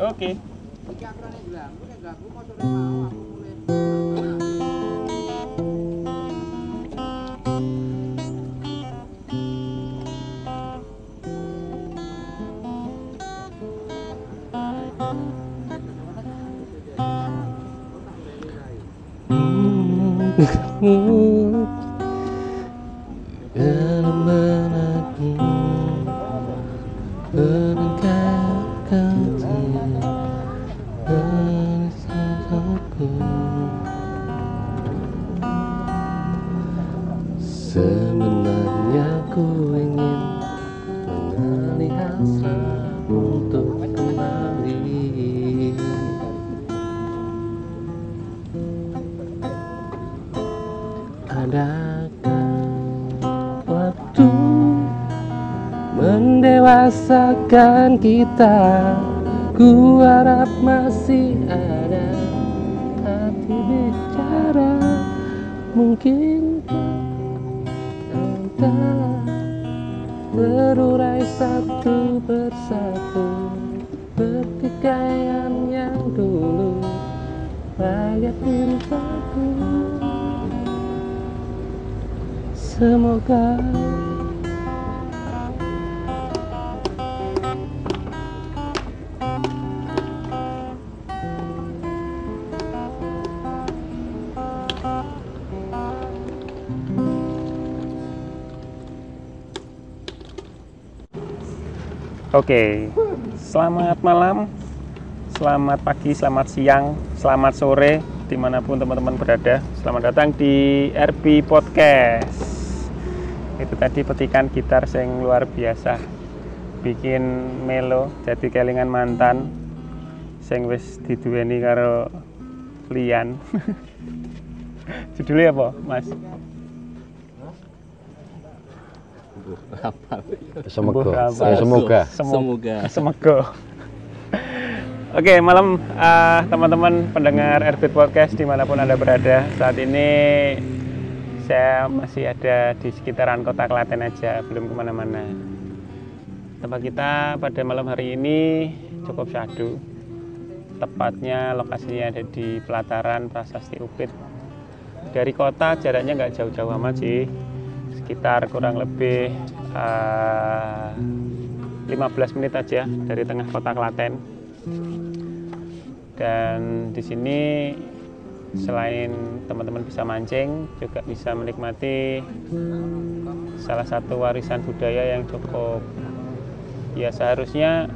Oke. Iki kita Ku harap masih ada hati bicara. Mungkinkah Oke. Selamat malam. Selamat pagi, selamat siang, selamat sore di mana pun teman-teman berada. Selamat datang di RB Podcast. Itu tadi petikan gitar sing luar biasa. Bikin melo jadi kelingan mantan sing wis diduweni karo Lian. Judulnya apa, Mas? Semoga Semoga. Semoga Semoga. Semoga. Oke, malam eh, teman-teman pendengar Airbit Podcast di mana pun Anda berada. Saat ini saya masih ada di sekitaran kota Klaten aja, belum ke mana-mana. Tempat kita pada malam hari ini cukup syahdu. Tepatnya lokasinya ada di pelataran Prasasti Upit. Dari kota jaraknya nggak jauh-jauh amat sih, sekitar kurang lebih eh, 15 menit aja dari tengah kota Klaten. Dan di sini selain teman-teman bisa mancing, juga bisa menikmati salah satu warisan budaya yang cukup ya seharusnya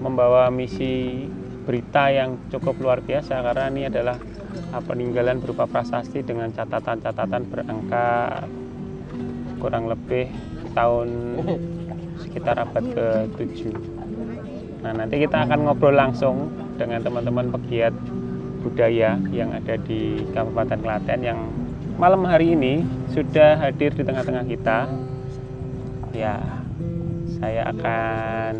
membawa misi berita yang cukup luar biasa karena ini adalah uh, peninggalan berupa prasasti dengan catatan-catatan berangka kurang lebih tahun sekitar abad ke-7. Nah, nanti kita akan ngobrol langsung dengan teman-teman pegiat budaya yang ada di Kabupaten Klaten yang malam hari ini sudah hadir di tengah-tengah kita. Ya, saya akan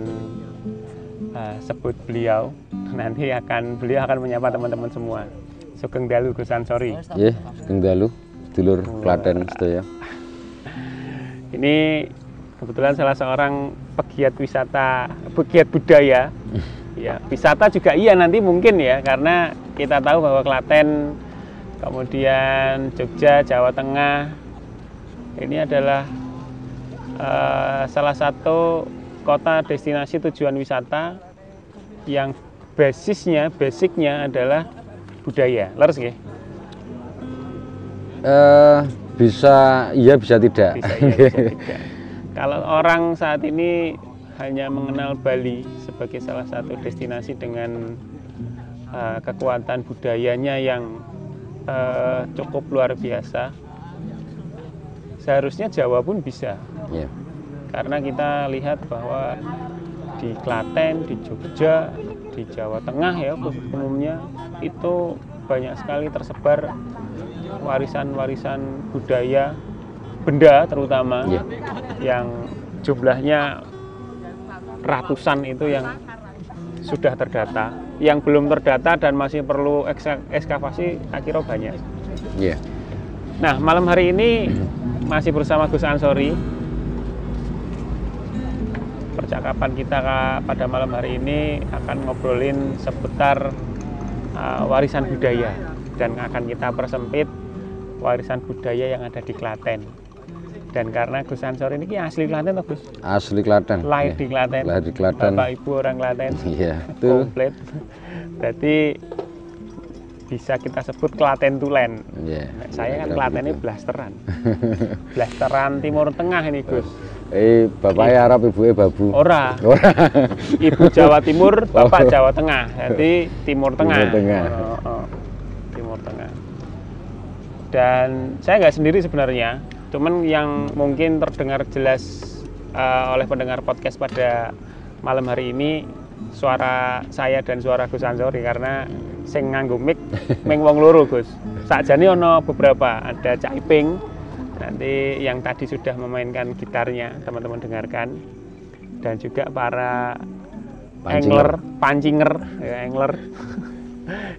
uh, sebut beliau. Nanti akan beliau akan menyapa teman-teman semua. Sugeng Dalu Gus Ansori. ya Sugeng dalu dulur Klaten sedaya Ini kebetulan salah seorang pegiat wisata, pegiat budaya. Ya, wisata juga iya nanti mungkin ya karena kita tahu bahwa Klaten, kemudian Jogja, Jawa Tengah ini adalah eh, salah satu kota destinasi tujuan wisata yang basisnya, basicnya adalah budaya. Leres nggih? eh bisa iya bisa tidak bisa iya, bisa tidak. Kalau orang saat ini hanya mengenal Bali sebagai salah satu destinasi dengan uh, kekuatan budayanya yang uh, cukup luar biasa, seharusnya Jawa pun bisa. ya Karena kita lihat bahwa di Klaten, di Jogja, di Jawa Tengah ya umumnya itu banyak sekali tersebar warisan-warisan budaya benda terutama Iya. yang jumlahnya ratusan itu yang sudah terdata. Yang belum terdata dan masih perlu ekskavasi akhirnya banyak. Ya nah malam hari ini masih bersama Gus Ansori. Percakapan kita pada malam hari ini akan ngobrolin seputar uh, warisan budaya dan akan kita persempit warisan budaya yang ada di Klaten. Dan karena Gus Ansor ini asli Klaten toh Gus? Asli Klaten. Lahir Iya. di Klaten. Lahir di Klaten. Bapak Ibu orang Klaten. Iya, betul. Komplit. Berarti bisa kita sebut Klaten Tulen. Iya. Nah, saya kan Kira-kira Klatennya begitu. blasteran. blasteran Timur Tengah ini Gus. Eh, bapaknya Arab, ibunya babu. Ora, Ora. Ibu Jawa Timur, Bapak Jawa Tengah. Jadi Timur Tengah. Timur Tengah. Oh, oh. Dan saya nggak sendiri sebenarnya, cuman yang mungkin terdengar jelas eh, oleh pendengar podcast pada malam hari ini suara saya dan suara Gus Ansori. Karena sing nganggo mic ming wong loro Gus. Sakjane ono beberapa, ada Cak Iping. Nanti yang tadi sudah memainkan gitarnya teman-teman dengarkan. Dan juga para angler, pancinger, ya, angler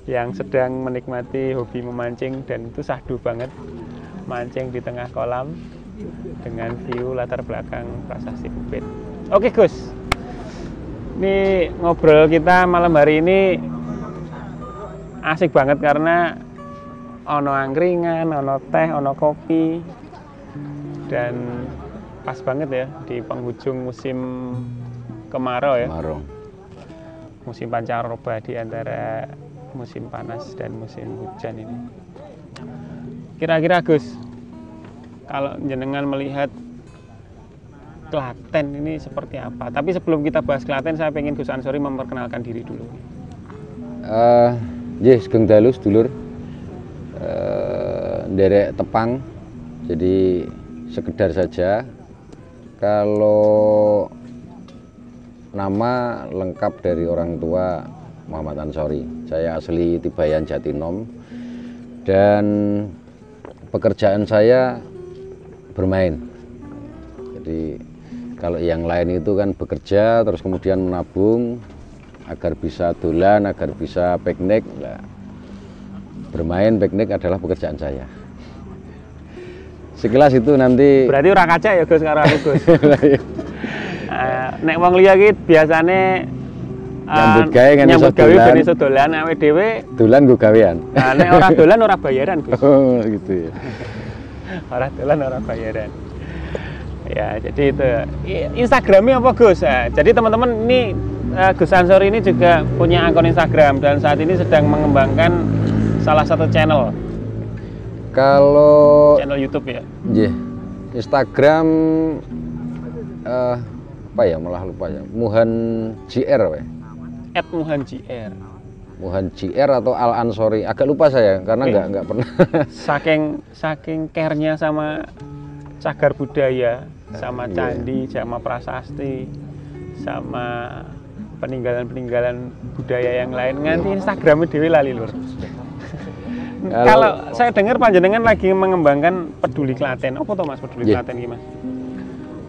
yang sedang menikmati hobi memancing dan itu sahdu banget mancing di tengah kolam dengan view latar belakang prasasti Ubed. Oke Gus, ini ngobrol kita malam hari ini asik banget karena ono angkringan, ono teh, ono kopi dan pas banget ya di penghujung musim kemarau ya Marung. musim pancaroba di antara musim panas dan musim hujan ini. Kira-kira Gus, kalau jenengan melihat Klaten ini seperti apa? Tapi sebelum kita bahas Klaten, saya pengen Gus Ansori memperkenalkan diri dulu. Eh, nggih Sugeng Dalu sedulur. Eh, nderek tepang. Jadi sekedar saja kalau nama lengkap dari orang tua Muhammad Ansori. Saya asli Tibayan Jatinom dan pekerjaan saya bermain. Jadi kalau yang lain itu kan bekerja terus kemudian menabung agar bisa dolan, agar bisa piknik. Nah, bermain piknik adalah pekerjaan saya. Sekilas itu nanti Berarti ora kaca ya Gus karo aku Gus. Eh, nek wong liya ki biasane eh, Nyambut gawe ngan nyambut gawe ben iso dolan awake dhewe. dolan gue gawean. Nah, nek ora dolan ora bayaran Gus. Oh, gitu ya. orang dolan orang bayaran ya jadi itu Instagramnya apa Gus Eh, jadi teman-teman ini eh, Gus Ansor ini juga punya akun Instagram dan saat ini sedang mengembangkan salah satu channel Kalau channel YouTube ya Nggih. Instagram eh apa ya malah lupa ya. Muhan JR we. At Muhan JR Muhan JR atau Al Ansori. Agak lupa saya karena nggak nggak pernah. saking saking care-nya sama cagar budaya sama Iya. candi sama prasasti sama peninggalan-peninggalan budaya yang lain nganti Instagramnya Dewi lali lur Kalau- saya dengar panjenengan lagi mengembangkan peduli Klaten apa tuh mas peduli Iya. Klaten gimana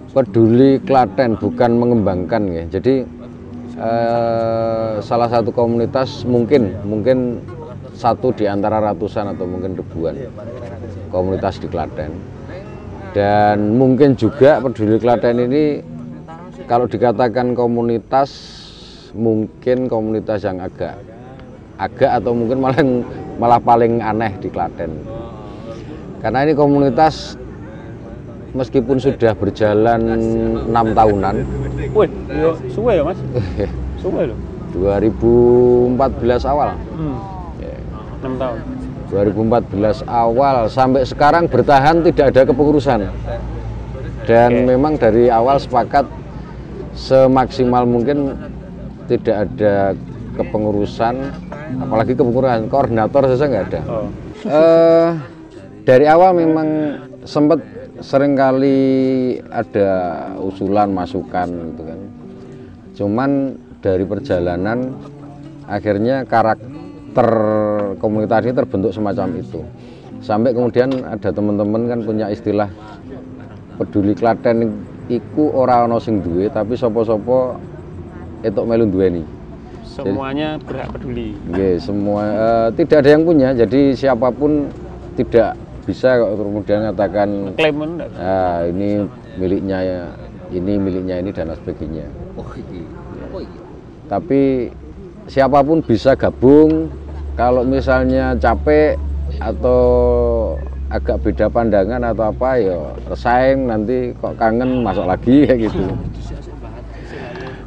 Peduli Klaten bukan mengembangkan ya. Jadi eh, salah satu komunitas mungkin mungkin satu di antara ratusan atau mungkin ribuan komunitas di Klaten. Dan mungkin juga Peduli Klaten ini kalau dikatakan komunitas mungkin komunitas yang agak agak atau mungkin malah malah paling aneh di Klaten. Karena ini komunitas meskipun sudah berjalan enam tahunan. Wih, suwe ya mas? Suwe loh 2014 awal. Hmm. Ya, 6 tahun. 2014 awal. Sampai sekarang bertahan tidak ada kepengurusan. Dan Oke. memang dari awal sepakat semaksimal mungkin tidak ada kepengurusan apalagi kepengurusan. Koordinator saja nggak ada. Oh. Eh, dari awal memang sempat sering kali ada usulan masukan gitu kan. Cuman dari perjalanan akhirnya karakter komunitas ini terbentuk semacam itu. Sampai kemudian ada teman-teman kan punya istilah peduli Klaten iku ora ana sing duwe tapi sapa-sapa etuk melu duweni. semuanya berhak peduli Nggih, semua eh, tidak ada yang punya. Jadi siapa pun tidak bisa kok kemudian mengatakan klaim ah ini miliknya ya, ini miliknya ini dan sebagainya. Oh iki. Apa iki? Tapi siapa pun bisa gabung. Kalau misalnya capek atau agak beda pandangan atau apa ya resign nanti kok kangen masuk lagi kayak gitu.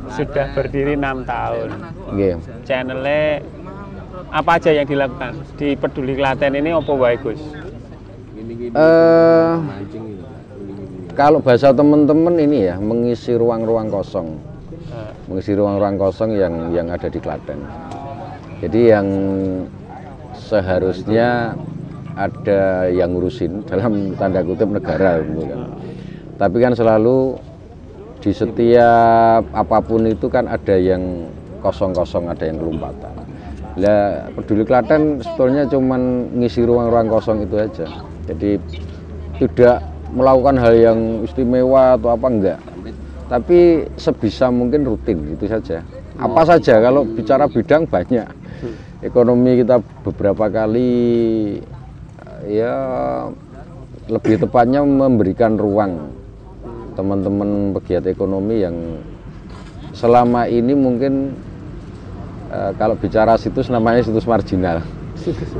Sudah berdiri enam tahun. Nggih. Channelnya apa aja yang dilakukan di Peduli Klaten ini apa wae Gus? Eh mancing gitu. Kalau bahasa teman-teman ini ya mengisi ruang-ruang kosong. Eh, mengisi ruang-ruang kosong yang yang ada di Klaten. Jadi yang seharusnya ada yang ngurusin dalam tanda kutip negara gitu kan. Tapi kan selalu di setiap apa pun itu kan ada yang kosong-kosong, ada yang kelompatan. Lah peduli Klaten sebetulnya cuman ngisi ruang-ruang kosong itu aja. Jadi tidak melakukan hal yang istimewa atau apa enggak tapi sebisa mungkin rutin itu saja. Apa saja kalau bicara bidang banyak. Ekonomi kita beberapa kali ya lebih tepatnya memberikan ruang teman-teman pegiat ekonomi yang selama ini mungkin eh, kalau bicara situs namanya situs marginal.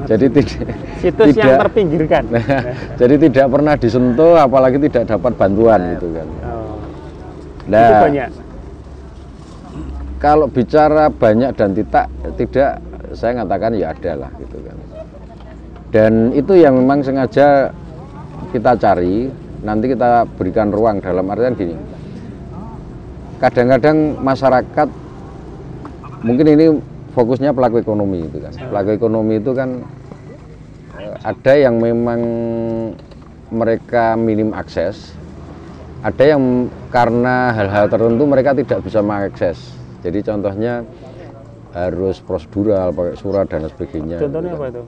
Jadi tidak situs yang tidak- terpinggirkan. jadi tidak pernah disentuh apalagi tidak dapat bantuan gitu kan. Oh, itu Nah, banyak. kalau bicara banyak dan tidak tidak saya katakan ya ada lah gitu kan dan itu yang memang sengaja kita cari nanti kita berikan ruang dalam artian gini kadang-kadang masyarakat mungkin ini fokusnya pelaku ekonomi itu kan pelaku ekonomi itu kan ada yang memang mereka minim akses ada yang karena hal-hal tertentu mereka tidak bisa mengakses jadi contohnya harus prosedural pakai surat dan sebagainya Contohnya apa itu?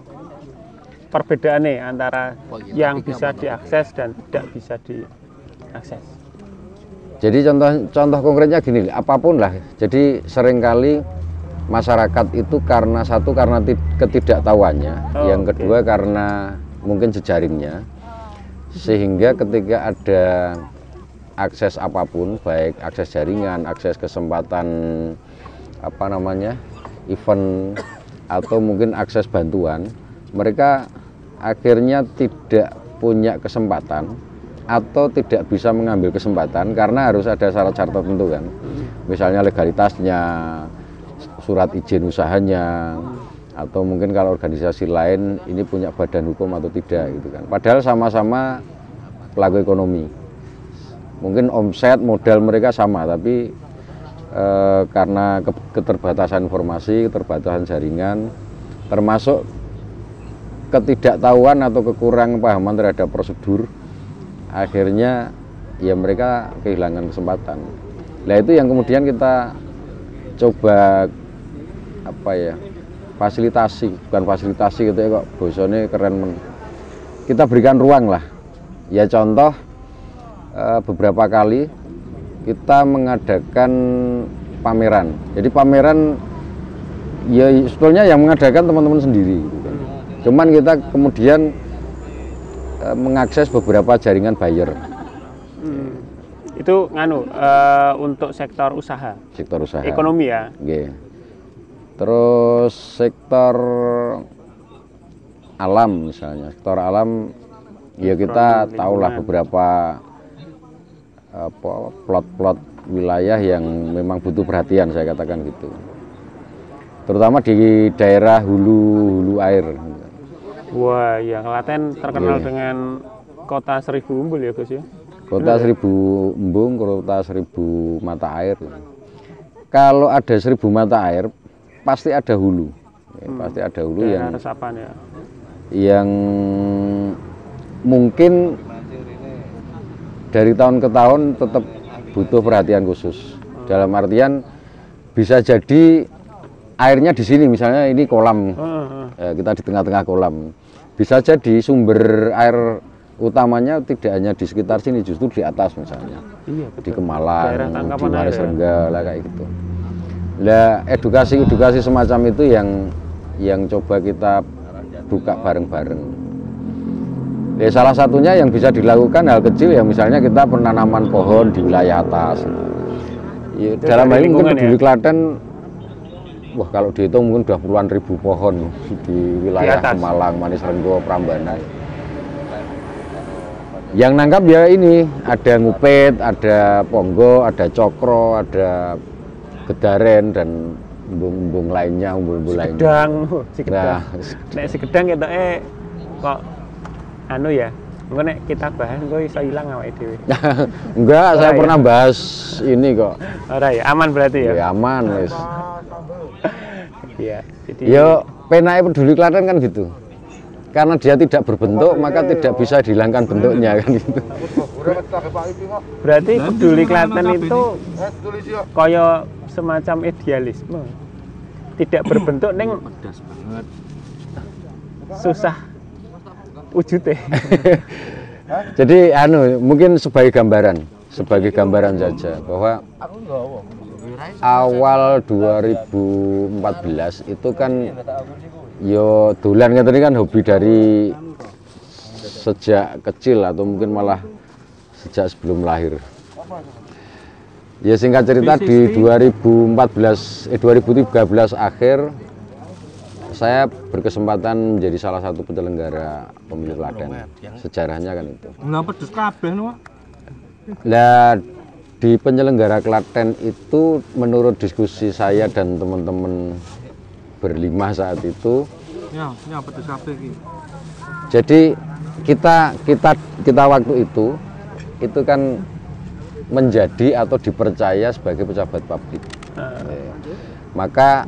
Perbedaannya antara Oh iya, yang bisa diakses dan tidak bisa diakses. Jadi contoh contoh konkretnya gini, apa pun lah. Jadi sering kali masyarakat itu karena satu karena ti- ketidaktahuannya, Oh, yang kedua karena mungkin jejaringnya, sehingga ketika ada akses apa pun, baik akses jaringan, akses kesempatan apa namanya event atau mungkin akses bantuan, mereka akhirnya tidak punya kesempatan atau tidak bisa mengambil kesempatan karena harus ada syarat-syarat tertentu kan. Misalnya legalitasnya surat izin usahanya atau mungkin kalau organisasi lain ini punya badan hukum atau tidak gitu kan padahal sama-sama pelaku ekonomi mungkin omset modal mereka sama tapi eh, karena ke- keterbatasan informasi keterbatasan jaringan termasuk ketidaktahuan atau kekurangan pahaman terhadap prosedur akhirnya ya mereka kehilangan kesempatan. Nah itu yang kemudian kita coba apa ya fasilitasi bukan fasilitasi gitu ya kok bosone keren men. Kita berikan ruang lah. Ya contoh eh, beberapa kali kita mengadakan pameran. Jadi pameran ya sebetulnya yang mengadakan teman-teman sendiri. gitu kan. Cuman kita kemudian eh, mengakses beberapa jaringan buyer Hmm. Itu nganu eh, untuk sektor usaha, sektor usaha. ekonomi ya. Nggih. Terus sektor alam misalnya, sektor alam ya kita tahulah beberapa apa plot-plot wilayah yang memang butuh perhatian saya katakan gitu. Terutama di daerah hulu hulu air. Wah, ya Klaten terkenal Iya. dengan kota seribu umbul ya Gus ya. Kota seribu embung, kota seribu mata air. Kalau ada seribu mata air, pasti ada hulu. Ya, Pasti ada hulu Daerah yang resapan ya. yang mungkin dari tahun ke tahun tetap butuh perhatian khusus. Dalam artian bisa jadi airnya di sini misalnya ini kolam, Heeh, heeh. eh, kita di tengah-tengah kolam. Bisa jadi sumber air utamanya tidak hanya di sekitar sini, justru di atas misalnya Iya di. Kemalang, di Maris ya. Lah kayak gitu. Lah edukasi-edukasi semacam itu yang yang coba kita buka bareng-bareng. Ya, salah satunya yang bisa dilakukan hal kecil ya misalnya kita penanaman pohon di wilayah atas. Ya, Itu dalam hal ini mungkin peduli ya? Klaten wah kalau dihitung mungkin udah puluhan ribu pohon di wilayah atas. Malang, Manis Renggo, Prambanan. Yang nangkap ya ini ada ngupit, ada ponggo, ada cokro, ada gedaren dan embung-embung lainnya, umbul-umbul lainnya. Gedang, si Nah, gedang. Nek si gedang kita eh kok anu ya. Engko nek kita bahas engko iso ilang awake dhewe. enggak, saya ya? pernah bahas ini kok. Ora ya, aman berarti ya. Ya aman wis. Iya. Jadi Yo, penai peduli Klaten kan gitu. Karena dia tidak berbentuk, maka tidak bisa dihilangkan bentuknya kan gitu. berarti peduli Klaten itu kaya semacam idealisme. Tidak berbentuk ning Pedas banget. susah wujudnya. Jadi anu mungkin sebagai gambaran, sebagai gambaran saja bahwa awal 2014 itu kan yo dolan ngeten iki kan hobi dari sejak kecil atau mungkin malah sejak sebelum lahir. Ya singkat cerita di 2014 eh 2013 akhir saya berkesempatan menjadi salah satu penyelenggara pemilu Klaten. Sejarahnya kan itu. Lah pedes kabeh no. Nah, di penyelenggara Klaten itu menurut diskusi saya dan teman-teman berlima saat itu, Ya, ya pedes kabeh iki. jadi kita kita kita waktu itu itu kan menjadi atau dipercaya sebagai pejabat publik. Eh, Maka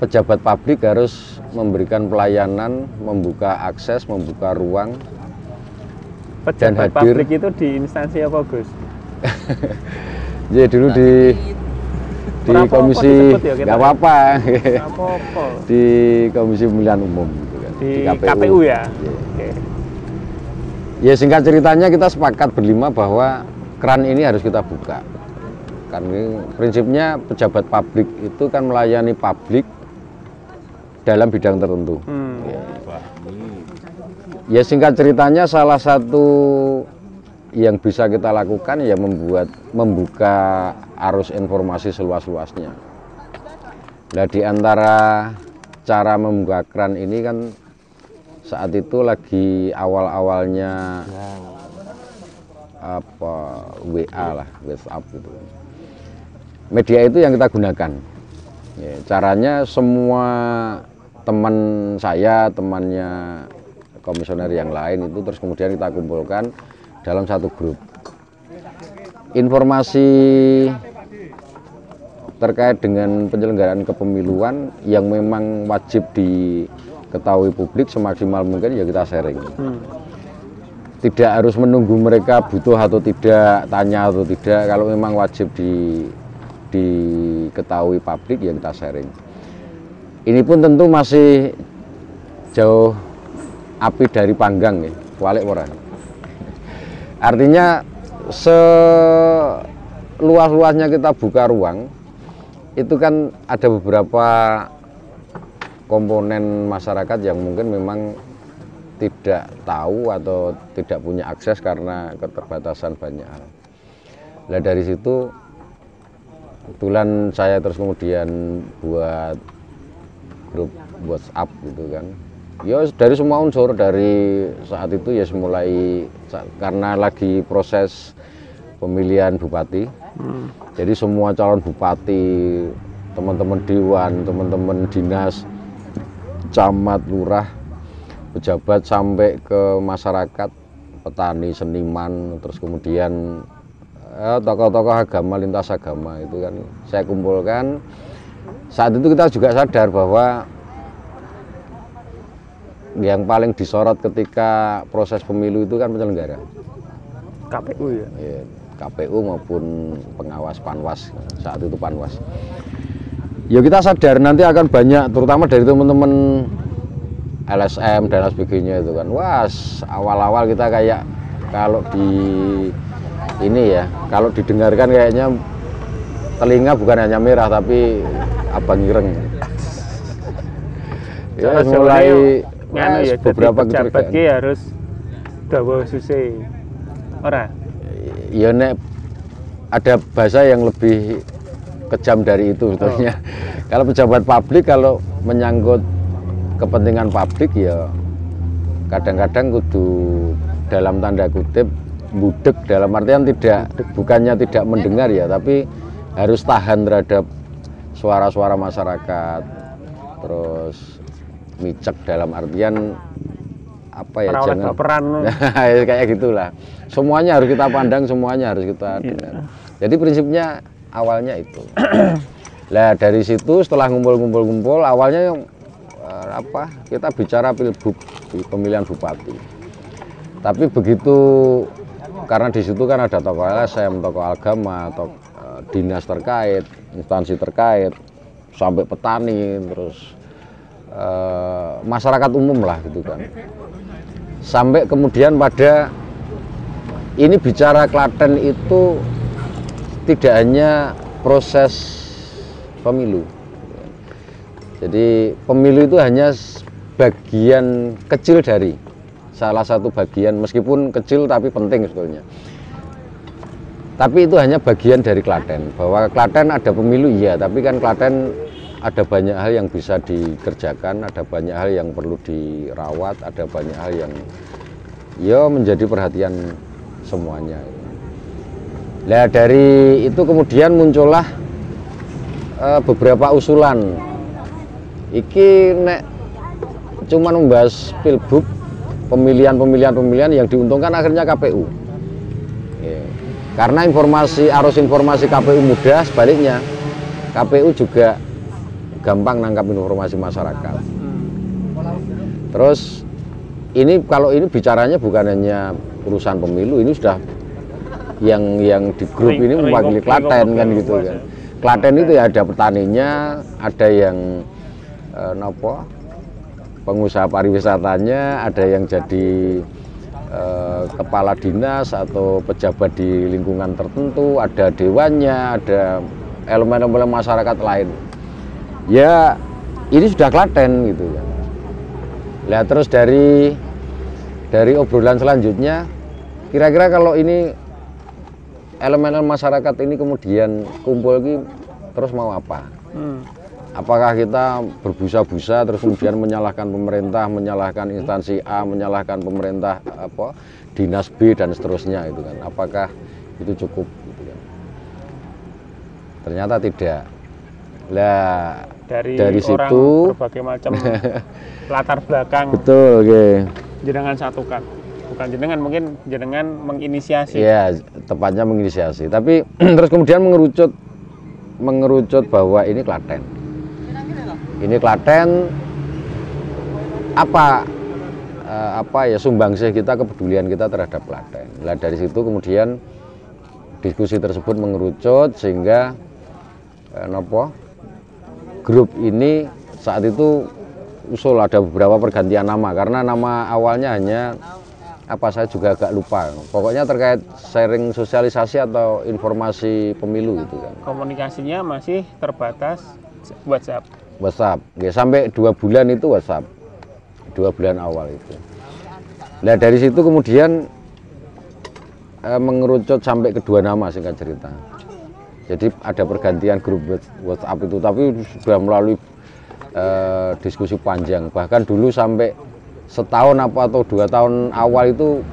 pejabat publik harus memberikan pelayanan, membuka akses, membuka ruang Pejabat hadir. pabrik itu di instansi apa, Gus? Jadi dulu di di Ora apa-apa komisi ya nggak apa-apa Apa-apa? di komisi pemilihan umum gitu kan Di KPU ya? Iya. Oke. Ya singkat ceritanya kita sepakat berlima bahwa keran ini harus kita buka. Ini prinsipnya pejabat publik itu kan melayani publik dalam bidang tertentu. Hmm. Ya singkat ceritanya salah satu yang bisa kita lakukan ya membuat membuka arus informasi seluas-luasnya. Nah di antara cara membuka keran ini kan saat itu lagi awal-awalnya apa WA lah, WhatsApp gitu. Media itu yang kita gunakan. Ya, caranya semua teman saya, temannya komisioner yang lain itu terus kemudian kita kumpulkan dalam satu grup. Informasi terkait dengan penyelenggaraan kepemiluan yang memang wajib diketahui publik semaksimal mungkin ya kita sharing. Hmm. Tidak harus menunggu mereka butuh atau tidak, tanya atau tidak. Kalau memang wajib di diketahui publik ya kita sharing. Ini pun tentu masih jauh api dari panggang ya, walik ora. Artinya seluas-luasnya kita buka ruang, itu kan ada beberapa komponen masyarakat yang mungkin memang tidak tahu atau tidak punya akses karena keterbatasan banyak hal. Nah dari situ kebetulan saya terus kemudian buat grup WhatsApp gitu kan. Ya dari semua unsur dari saat itu ya mulai karena lagi proses pemilihan bupati. Jadi semua calon bupati, teman-teman dewan, teman-teman dinas, camat, lurah, pejabat sampai ke masyarakat, petani, seniman, terus kemudian eh, tokoh-tokoh agama, lintas agama itu kan saya kumpulkan. Saat itu kita juga sadar bahwa yang paling disorot ketika proses pemilu itu kan penyelenggara. KPU ya. Ya, KPU maupun pengawas Panwas saat itu Panwas. Ya kita sadar nanti akan banyak terutama dari teman-teman LSM dan lain sebagainya itu kan. Wah, s- awal-awal kita kayak kalau di ini ya, kalau didengarkan kayaknya telinga bukan hanya merah tapi abang ireng. Ya mulai nganu wes, ya, beberapa pejabat ki harus dawa susah. Ora. ya nek ada bahasa yang lebih kejam dari itu sebetulnya. kalau pejabat publik kalau menyangkut kepentingan publik ya kadang-kadang kudu dalam tanda kutip budek dalam artian tidak bukannya tidak mendengar ya tapi harus tahan terhadap suara-suara masyarakat terus micek dalam artian apa ya Merawat jangan baperan. Ya, kayak gitulah semuanya harus kita pandang semuanya harus kita Iya. dengar jadi prinsipnya awalnya itu lah dari situ setelah ngumpul-ngumpul-ngumpul awalnya apa kita bicara pilbub pemilihan bupati tapi begitu karena di situ kan ada tokoh LSM, tokoh agama, tokoh eh, dinas terkait, instansi terkait, sampai petani, terus eh, masyarakat umum lah gitu kan. Sampai kemudian pada ini bicara Klaten itu tidak hanya proses pemilu. Jadi pemilu itu hanya bagian kecil dari salah satu bagian meskipun kecil tapi penting sebetulnya. Tapi itu hanya bagian dari Klaten. Bahwa Klaten ada pemilu iya, tapi kan Klaten ada banyak hal yang bisa dikerjakan, ada banyak hal yang perlu dirawat, ada banyak hal yang ya menjadi perhatian semuanya. Nah dari itu kemudian muncullah eh, beberapa usulan. Iki nek cuman membahas pilbub pemilihan-pemilihan pemilihan yang diuntungkan akhirnya KPU. Ya. Karena informasi arus informasi KPU mudah, sebaliknya KPU juga gampang nangkap informasi masyarakat. Terus ini kalau ini bicaranya bukan hanya urusan pemilu, ini sudah yang yang di grup ini mewakili Klaten kan gitu kan. Klaten itu ya ada petaninya, ada yang eh, nopo pengusaha pariwisatanya, ada yang jadi eh, kepala dinas atau pejabat di lingkungan tertentu, ada dewannya, ada elemen-elemen masyarakat lain. Ya ini sudah Klaten gitu kan. Lihat terus dari dari obrolan selanjutnya, kira-kira kalau ini elemen masyarakat ini kemudian kumpul lagi terus mau apa? Hmm. Apakah kita berbusa-busa terus kemudian menyalahkan pemerintah, menyalahkan instansi A, menyalahkan pemerintah apa dinas B dan seterusnya itu kan? Apakah itu cukup? Gitu kan? Ternyata tidak. Lah Dari, Dari orang situ- berbagai macam latar belakang betul, oke. jenengan satukan. Bukan jenengan, mungkin jenengan menginisiasi. Iya, tepatnya menginisiasi. Tapi terus kemudian mengerucut mengerucut bahwa ini Klaten. Ini Klaten apa eh, apa ya sumbangsih kita kepedulian kita terhadap Klaten. Nah, dari situ kemudian diskusi tersebut mengerucut sehingga eh, nopo grup ini saat itu usul ada beberapa pergantian nama karena nama awalnya hanya apa saya juga agak lupa pokoknya terkait sharing sosialisasi atau informasi pemilu gitu kan Komunikasinya masih terbatas WhatsApp. WhatsApp. Oke, sampai dua bulan itu WhatsApp. Dua bulan awal itu. Nah dari situ kemudian eh, mengerucut sampai kedua nama singkat cerita. Jadi ada pergantian grup WhatsApp itu tapi sudah melalui eh, diskusi panjang. Bahkan dulu sampai setahun apa atau dua tahun awal itu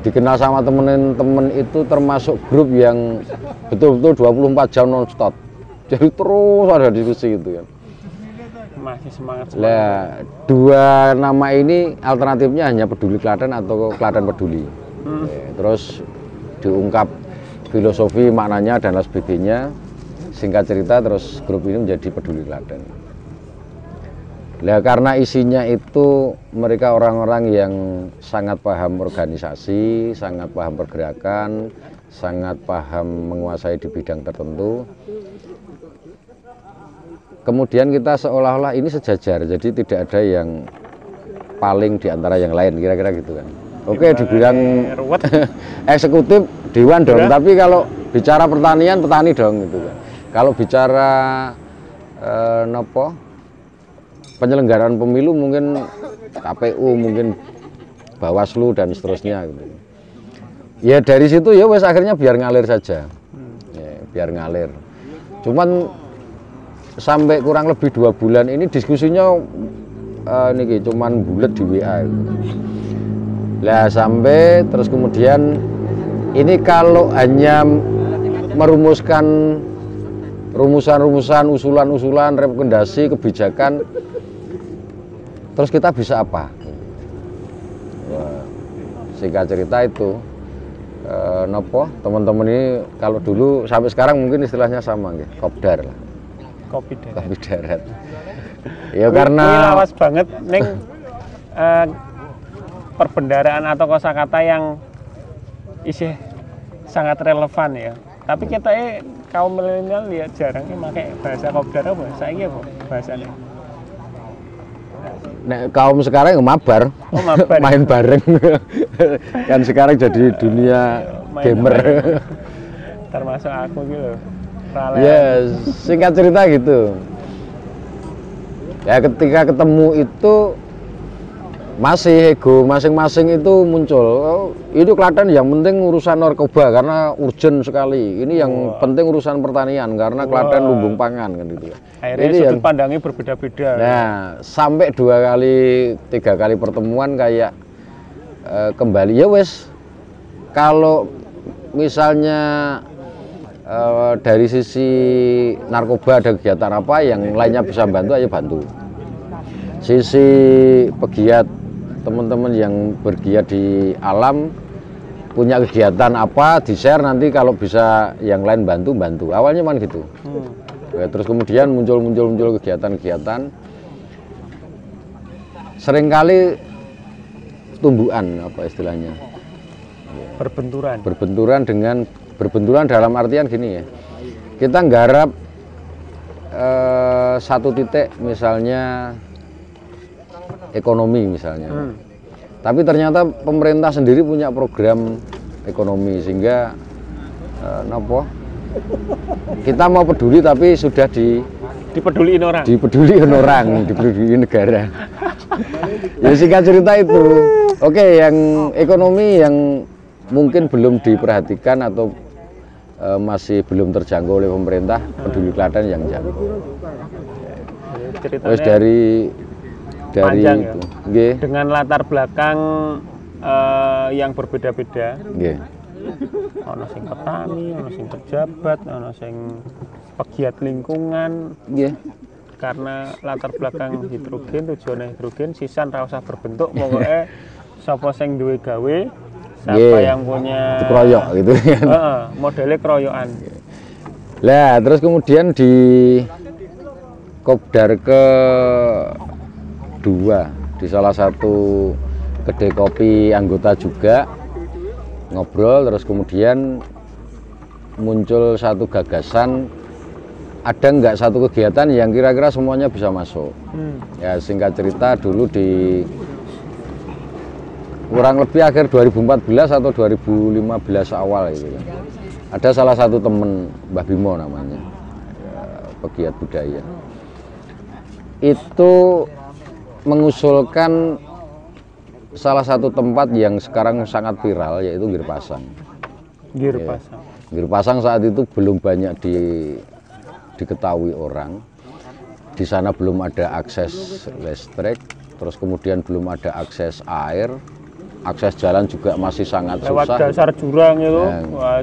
dikenal sama temen-temen itu termasuk grup yang betul-betul 24 jam non-stop jadi terus ada diskusi gitu kan Masih semangat semangat. lah dua nama ini alternatifnya hanya peduli Klaten atau Klaten peduli Hmm. Eh, terus diungkap filosofi maknanya dan lain sebagainya singkat cerita terus grup ini menjadi peduli Klaten Lah karena isinya itu mereka orang-orang yang sangat paham organisasi, sangat paham pergerakan, sangat paham menguasai di bidang tertentu. Kemudian kita seolah-olah ini sejajar, jadi tidak ada yang paling di antara yang lain, kira-kira gitu kan. Oke, dibilang ruwet. eksekutif dewan dong, Udah. tapi kalau bicara pertanian petani dong gitu kan. Kalau bicara eh, nopo penyelenggaraan pemilu mungkin KPU mungkin Bawaslu dan seterusnya gitu. ya dari situ ya wes akhirnya biar ngalir saja Hmm. ya, biar ngalir cuman sampai kurang lebih dua bulan ini diskusinya eh, niki cuman bulat di WA lah sampai terus kemudian ini kalau hanya merumuskan rumusan-rumusan usulan-usulan rekomendasi kebijakan terus kita bisa apa? Wah, singkat cerita itu eh, nopo teman-teman ini kalau dulu sampai sekarang mungkin istilahnya sama gitu kopdar lah kopi deh kopi darat. Ya karena lawas banget ning eh, perbendaraan atau kosakata yang isih sangat relevan ya. Tapi kita eh kaum milenial ya jarang pakai bahasa kopdar apa? Saya apa bahasanya? Nek kaum sekarang ya mabar, Oh, mabar. main bareng. Kan sekarang jadi dunia Main gamer. termasuk aku gitu Ya singkat cerita gitu. Ya ketika ketemu itu masih ego masing-masing itu muncul. Oh, itu Klaten yang penting urusan narkoba karena urgent sekali. Ini yang penting urusan pertanian karena Klaten lumbung pangan kan gitu ya. Akhirnya ini sudut yang pandangnya berbeda-beda. Nah, sampai dua kali, tiga kali pertemuan kayak eh, kembali. Ya wes. Kalau misalnya eh, dari sisi narkoba ada kegiatan apa yang lainnya bisa bantu, ayo bantu. Sisi pegiat teman-teman yang bergiat di alam punya kegiatan apa di share nanti kalau bisa yang lain bantu bantu. Awalnya man gitu. Hmm. Terus kemudian muncul-muncul muncul kegiatan-kegiatan. Seringkali tumbuhan apa istilahnya? Berbenturan berbenturan dengan berbenturan dalam artian gini ya kita nggarap eh, satu titik misalnya ekonomi misalnya Hmm. tapi ternyata pemerintah sendiri punya program ekonomi sehingga eh, nopo kita mau peduli tapi sudah di dipeduliin orang dipedulikan orang, dipedulikan negara. ya singkat cerita itu. Oke, yang ekonomi yang mungkin belum diperhatikan atau masih belum terjangkau oleh pemerintah, peduli Klaten yang jangkau. ceritanya Terus dari dari Panjang ya? itu, nggih, dengan latar belakang eh, yang berbeda-beda nggih. ono sing petani ono sing pejabat ono sing pegiat lingkungan Nggih. karena latar belakang hidrogen tujuannya hidrogen sisan ra usah berbentuk pokoknya sapa sing duwe gawe siapa Nggih. yang punya Dikeroyok gitu kan. Heeh, modelnya keroyokan Lah, terus kemudian di Kopdar ke dua di salah satu kedai kopi anggota juga ngobrol terus kemudian muncul satu gagasan ada nggak satu kegiatan yang kira-kira semuanya bisa masuk Hmm. ya singkat cerita dulu di kurang lebih akhir 2014 atau 2015 awal itu kan. ada salah satu temen Mbah Bimo namanya ya, pegiat budaya itu mengusulkan salah satu tempat yang sekarang sangat viral yaitu Girpasang Gir Iya. pasang Girpasang saat itu belum banyak di, diketahui orang. Di sana belum ada akses listrik, terus kemudian belum ada akses air, akses jalan juga masih sangat lewat susah. dasar jurang itu Ya. wah,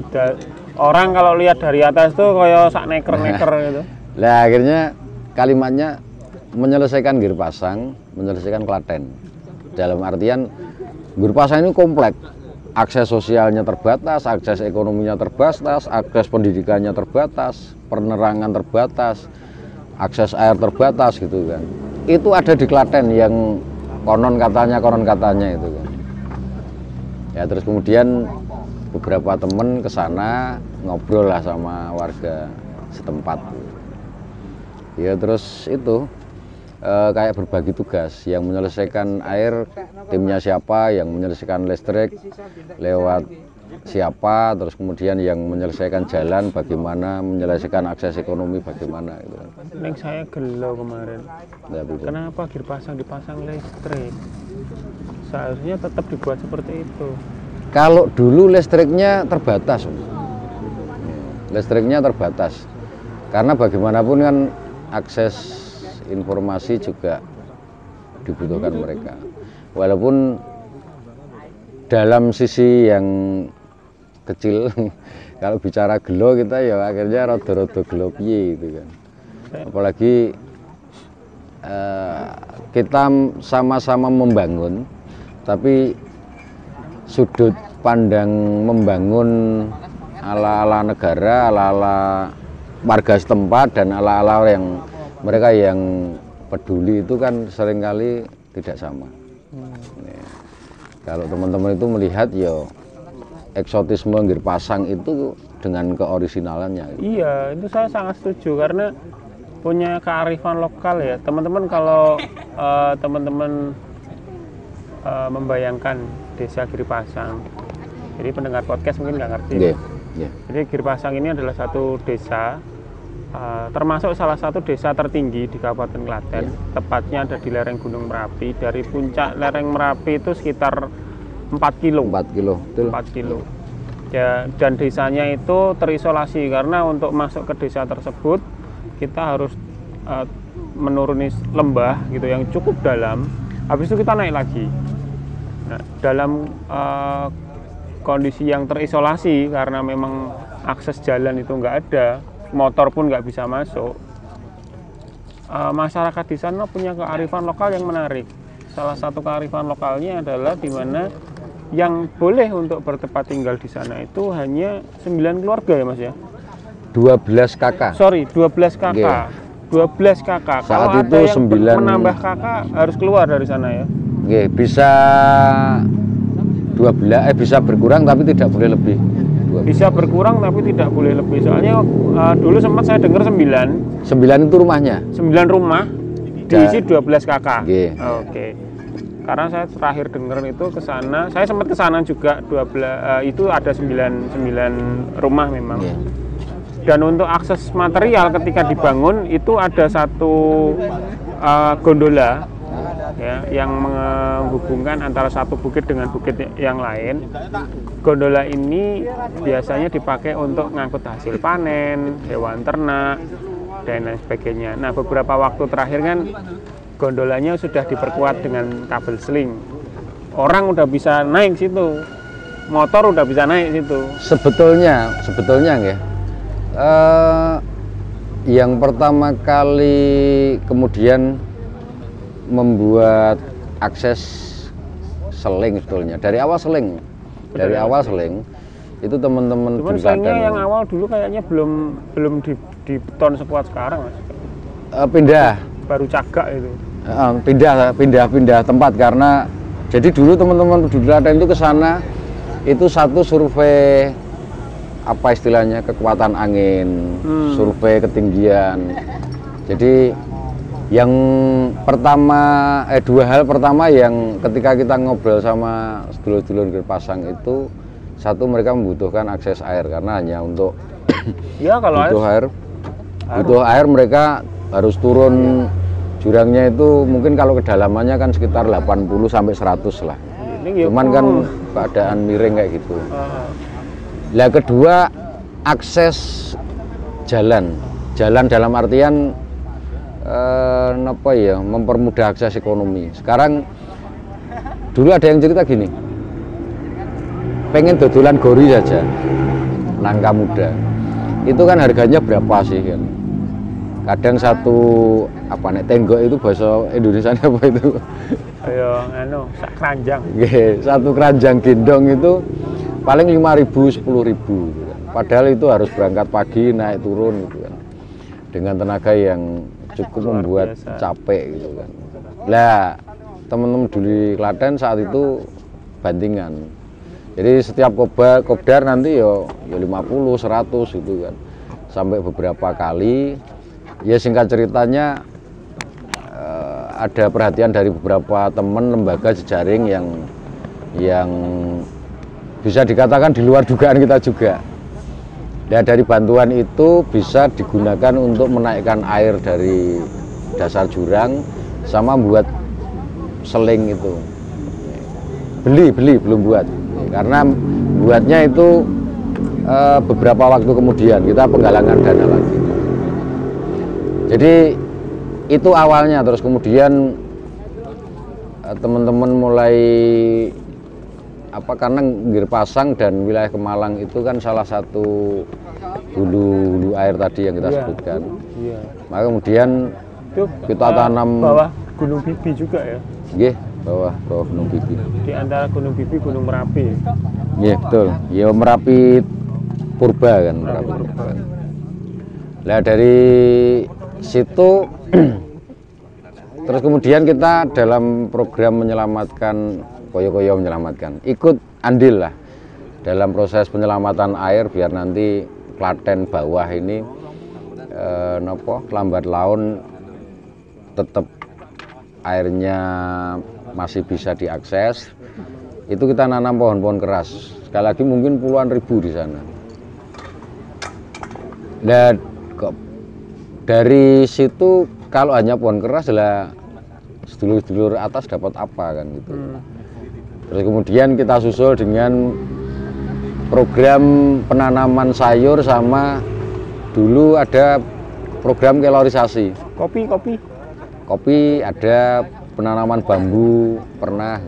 orang kalau lihat dari atas tuh kayak sak neker-neker gitu Lah akhirnya kalimatnya menyelesaikan Girpasang, menyelesaikan Klaten. Dalam artian Girpasang ini komplek. Akses sosialnya terbatas, akses ekonominya terbatas, akses pendidikannya terbatas, penerangan terbatas, akses air terbatas gitu kan. Itu ada di Klaten yang konon katanya, konon katanya itu kan. Ya terus kemudian beberapa temen ke sana ngobrol lah sama warga setempat. Ya terus itu eh, kayak berbagi tugas yang menyelesaikan air timnya siapa, yang menyelesaikan listrik lewat siapa, terus kemudian yang menyelesaikan jalan bagaimana, menyelesaikan akses ekonomi bagaimana gitu. kan. Neng saya gelo kemarin Nah, begitu. kenapa gir pasang dipasang listrik seharusnya tetap dibuat seperti itu Kalau dulu listriknya terbatas, listriknya terbatas, karena bagaimanapun kan akses informasi juga dibutuhkan mereka. Walaupun dalam sisi yang kecil, kalau bicara gelo kita ya akhirnya rada-rada gelo piye gitu kan. Apalagi eh, kita sama-sama membangun, tapi sudut pandang membangun ala-ala negara, ala-ala warga setempat dan ala-ala yang mereka yang peduli itu kan sering kali tidak sama. Ya. Kalau teman-teman itu melihat ya eksotisme Gir Pasang itu dengan keorisinalannya. Iya, itu saya sangat setuju karena punya kearifan lokal ya. Teman-teman kalau eh, teman-teman eh, membayangkan desa Giripasang, jadi pendengar podcast mungkin nggak ngerti. Nggih, nggih. Jadi Giripasang ini adalah satu desa, eh, termasuk salah satu desa tertinggi di Kabupaten Klaten. Tepatnya ada di lereng Gunung Merapi. Dari puncak lereng Merapi itu sekitar 4 kilo. 4 kilo, betul. 4 kilo. Ya, dan desanya itu terisolasi karena untuk masuk ke desa tersebut kita harus eh, menuruni lembah gitu yang cukup dalam. Habis itu kita naik lagi. Nah, dalam eh, kondisi yang terisolasi karena memang akses jalan itu nggak ada, motor pun nggak bisa masuk. Eh, masyarakat di sana punya kearifan lokal yang menarik. Salah satu kearifan lokalnya adalah di mana yang boleh untuk bertempat tinggal di sana itu hanya 9 keluarga ya Mas ya. 12 kakak. Sorry, 12 kakak. 12 kakak. Saat Kalau itu ada yang sembilan- menambah kakak harus keluar dari sana ya. Nggih, bisa 12 eh bisa berkurang tapi tidak boleh lebih. 12. Bisa berkurang tapi tidak boleh lebih. Soalnya eh, dulu sempat saya dengar 9, 9 itu rumahnya. 9 rumah diisi 12 kakak. Oke. Karena saya terakhir dengar itu ke sana, saya sempat ke sana juga 12 eh, itu ada 9 9 rumah memang. Nggih. Dan untuk akses material ketika dibangun itu ada satu eh, gondola ya yang menghubungkan antara satu bukit dengan bukit yang lain. Gondola ini biasanya dipakai untuk ngangkut hasil panen, hewan ternak dan lain sebagainya. Nah, beberapa waktu terakhir kan gondolanya sudah diperkuat dengan kabel seling. Orang udah bisa naik situ. Motor udah bisa naik situ. Sebetulnya, sebetulnya nggih. Eh, yang pertama kali kemudian membuat akses seling sebetulnya dari awal seling dari Betul. awal seling itu teman-teman Cuman Klaten, yang awal dulu kayaknya belum belum di, di beton sekuat sekarang mas. eh, pindah Baru cagak itu. Eh, pindah pindah pindah tempat karena jadi dulu teman-teman peduli Klaten itu ke sana itu satu survei apa istilahnya kekuatan angin, Hmm. survei ketinggian. Jadi yang pertama eh dua hal pertama yang ketika kita ngobrol sama sedulur-sedulur Gir pasang itu satu mereka membutuhkan akses air karena hanya untuk Ya kalau butuh air, air. butuh air mereka harus turun. Jurangnya itu mungkin kalau kedalamannya kan sekitar 80 sampai 100 lah. Ya cuman kan full. keadaan miring kayak gitu. Ah, lah kedua akses jalan. Jalan dalam artian eh, apa ya mempermudah akses ekonomi. Sekarang dulu ada yang cerita gini. Pengen dodolan gori saja nangka muda. Itu kan harganya berapa sih kan? Kadang satu apa nek tenggok itu bahasa Indonesia apa itu? Ayo anu sak keranjang. Nggih, satu keranjang gendong itu paling 5.000 10.000 gitu kan. Padahal itu harus berangkat pagi naik turun gitu kan. Dengan tenaga yang cukup membuat capek gitu kan. Lah, teman-teman di Klaten saat itu bandingan. Jadi setiap koba, kopdar nanti yo ya 50, 100 gitu kan. Sampai beberapa kali ya singkat ceritanya eh, ada perhatian dari beberapa teman lembaga jejaring yang yang bisa dikatakan di luar dugaan kita juga. Dan dari bantuan itu bisa digunakan untuk menaikkan air dari dasar jurang sama buat seling itu. Beli, beli belum buat. karena buatnya itu eh, beberapa waktu kemudian kita penggalangan dana lagi jadi itu awalnya terus kemudian eh, teman-teman mulai apa karena Gir Pasang dan wilayah Kemalang itu kan salah satu hulu hulu air tadi yang kita Iya. sebutkan Iya. maka kemudian Itu Kita eh, tanam- bawah Gunung Bibi juga ya. nggih bawah bawah Gunung Bibi Di antara Gunung Bibi Gunung Merapi. Iya betul. Ya Merapi Purba kan, Merapi Purba. Nah dari situ terus kemudian kita dalam program menyelamatkan koyo-koyo menyelamatkan, ikut andil lah dalam proses penyelamatan air biar nanti Klaten bawah ini eh, nopo lambat laun tetap airnya masih bisa diakses. Itu kita nanam pohon-pohon keras. Sekali lagi mungkin puluhan ribu di sana. Dan dari situ kalau hanya pohon keras lah sedulur-sedulur atas dapat apa kan gitu terus kemudian kita susul dengan program penanaman sayur sama dulu ada program kelorisasi Kopi, kopi. kopi ada penanaman bambu pernah.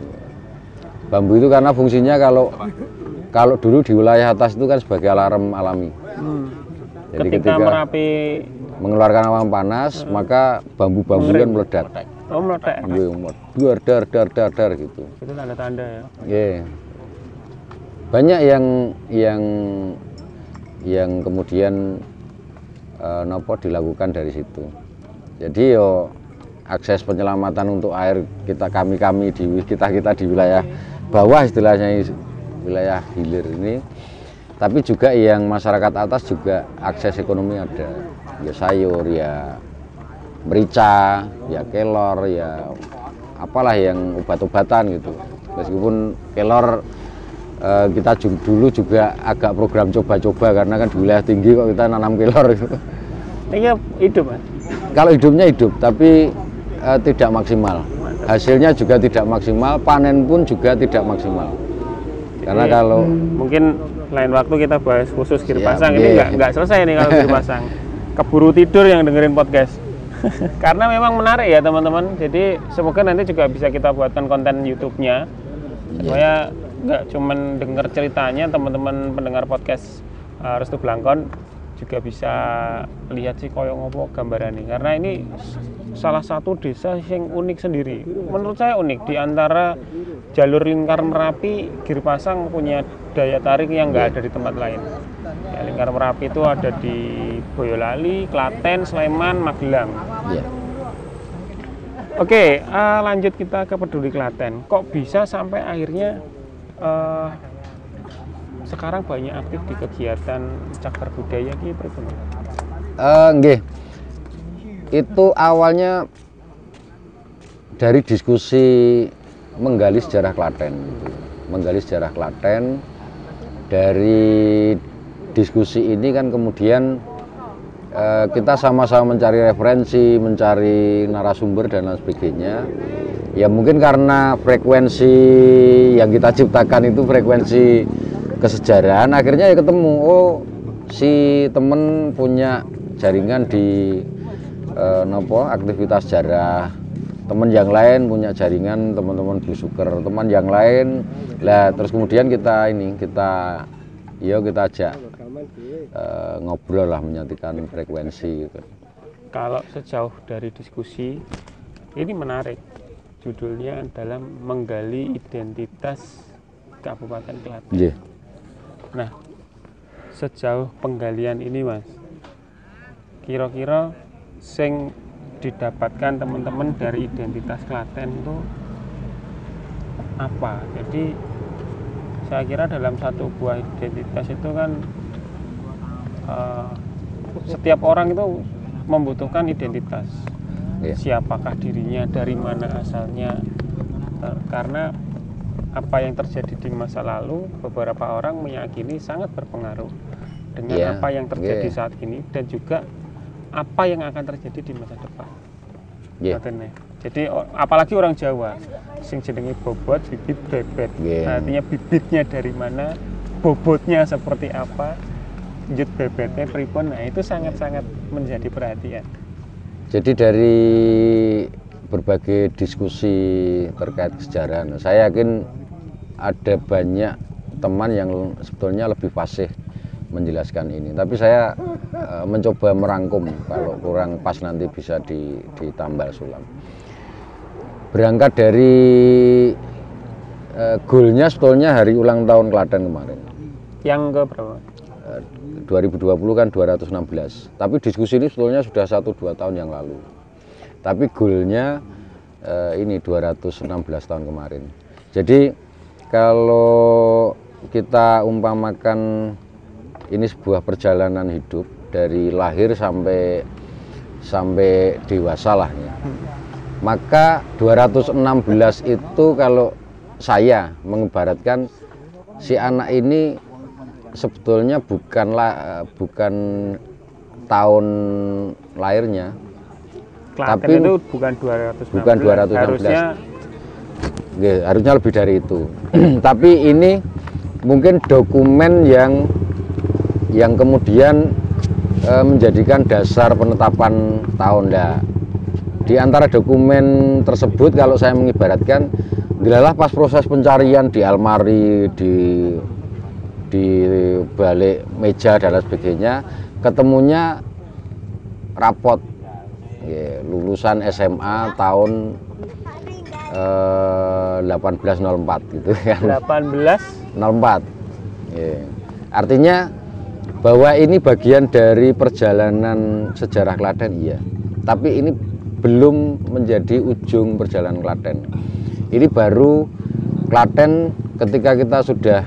Bambu itu karena fungsinya kalau kalau dulu di wilayah atas itu kan sebagai alarm alami. Hmm. jadi ketika, ketika, Merapi mengeluarkan awan panas maka bambu-bambu kan meledak oh meledak. Nggih, dar dar dar dar dar gitu Itu tanda-tanda ya. Nggih. banyak yang yang yang kemudian eh, nopo dilakukan dari situ jadi yo akses penyelamatan untuk air kita kami kami di kita kita di wilayah bawah istilahnya is- wilayah hilir ini tapi juga yang masyarakat atas juga akses ekonomi ada ya sayur ya merica ya kelor ya apalah yang obat-obatan gitu meskipun kelor eh, kita dulu juga agak program coba-coba karena kan di wilayah tinggi kok kita nanam kelor gitu. Ini hidup mas. Kalau hidupnya hidup, tapi eh, tidak maksimal. Hasilnya juga tidak maksimal, panen pun juga tidak maksimal. Karena Ini kalau mungkin lain waktu kita bahas khusus kiri Siap, pasang ini nggak selesai nih kalau kiri pasang. Keburu tidur yang dengerin podcast. Karena memang menarik ya teman-teman. Jadi semoga nanti juga bisa kita buatkan konten YouTube-nya. Supaya nggak cuman denger ceritanya teman-teman pendengar podcast uh, Restu Blangkon juga bisa lihat sih koyo ngopo gambaran ini karena ini salah satu desa yang unik sendiri. Menurut saya unik di antara jalur lingkar merapi Giripasang punya daya tarik yang nggak ada di tempat lain ya, lingkar merapi itu ada di Boyolali Klaten Sleman Magelang ya, Oke, eh, lanjut kita ke peduli Klaten. Kok bisa sampai akhirnya eh, sekarang banyak aktif di kegiatan cagar budaya? Eh, nggih. Itu awalnya dari diskusi menggali sejarah Klaten. gitu. Menggali sejarah Klaten dari diskusi ini kan kemudian eh, kita sama-sama mencari referensi, mencari narasumber dan lain sebagainya. Ya mungkin karena frekuensi yang kita ciptakan itu frekuensi kesejarahan, akhirnya ya ketemu. Oh, si temen punya jaringan di eh, nopo aktivitas sejarah. Teman yang lain punya jaringan teman-teman blusuker, teman yang lain. Lah terus kemudian kita ini kita ya kita ajak eh, ngobrol lah menyatukan frekuensi gitu. Kalau sejauh dari diskusi ini menarik. Judulnya adalah menggali identitas Kabupaten Klaten. Nggih. Nah, sejauh penggalian ini, Mas, kira-kira sing didapatkan teman-teman dari identitas Klaten itu apa? Jadi saya kira dalam satu buah identitas itu kan eh, setiap orang itu membutuhkan identitas. Iya. Siapakah dirinya, dari mana asalnya? Eh, karena apa yang terjadi di masa lalu beberapa orang meyakini sangat berpengaruh dengan Iya, apa yang terjadi iya. saat ini dan juga apa yang akan terjadi di masa depan. Nggih. Ngoten ya. Jadi apalagi orang Jawa sing jenenge bobot, bibit, bebet. Nggih. Artinya bibitnya dari mana, bobotnya seperti apa, lanjut bebetnya pripun. Nah, itu sangat-sangat menjadi perhatian. Jadi dari berbagai diskusi terkait kesejarahan, saya yakin ada banyak teman yang sebetulnya lebih fasih menjelaskan ini. Tapi saya eh, mencoba merangkum kalau kurang pas nanti bisa di, ditambal sulam. Berangkat dari eh, goalnya sebetulnya hari ulang tahun Klaten kemarin. Yang ke berapa? Eh, 2020 kan 216 tapi diskusi ini sebetulnya sudah 1-2 tahun yang lalu. Tapi goalnya eh, ini 216 tahun kemarin. Jadi kalau kita umpamakan ini sebuah perjalanan hidup dari lahir sampai sampai dewasa lah ya. maka 216 itu kalau saya mengibaratkan si anak ini sebetulnya bukanlah bukan tahun lahirnya Klaten Tapi itu bukan 216. bukan 216. Harusnya Nggih, harusnya lebih dari itu tapi ini mungkin dokumen yang yang kemudian eh, menjadikan dasar penetapan tahun lah di antara dokumen tersebut kalau saya mengibaratkan adalah pas proses pencarian di almari di di balik meja dan lain sebagainya ketemunya rapot. Ya, lulusan SMA tahun eh, 1804 gitu kan. 18 04 ya. artinya bahwa ini bagian dari perjalanan sejarah Klaten iya. Tapi ini belum menjadi ujung perjalanan Klaten. Ini baru Klaten ketika kita sudah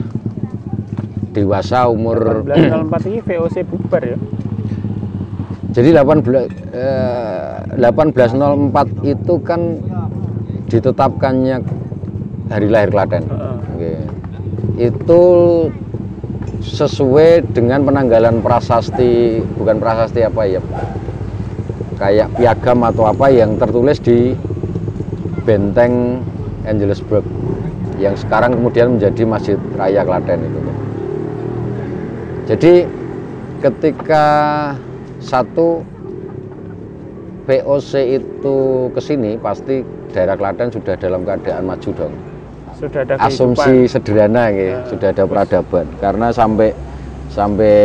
dewasa umur 1804 ini VOC bubar ya. Jadi 18 eh, 1804 itu kan ditetapkannya hari lahir Klaten. Oke. Itu sesuai dengan penanggalan prasasti, bukan prasasti apa ya? Kayak piagam atau apa yang tertulis di benteng Angelusburg yang sekarang kemudian menjadi Masjid Raya Klaten itu. Jadi ketika satu VOC itu ke sini pasti daerah Klaten sudah dalam keadaan maju dong. Sudah ada Asumsi kehidupan. sederhana ya, sudah ada peradaban. Karena sampai sampai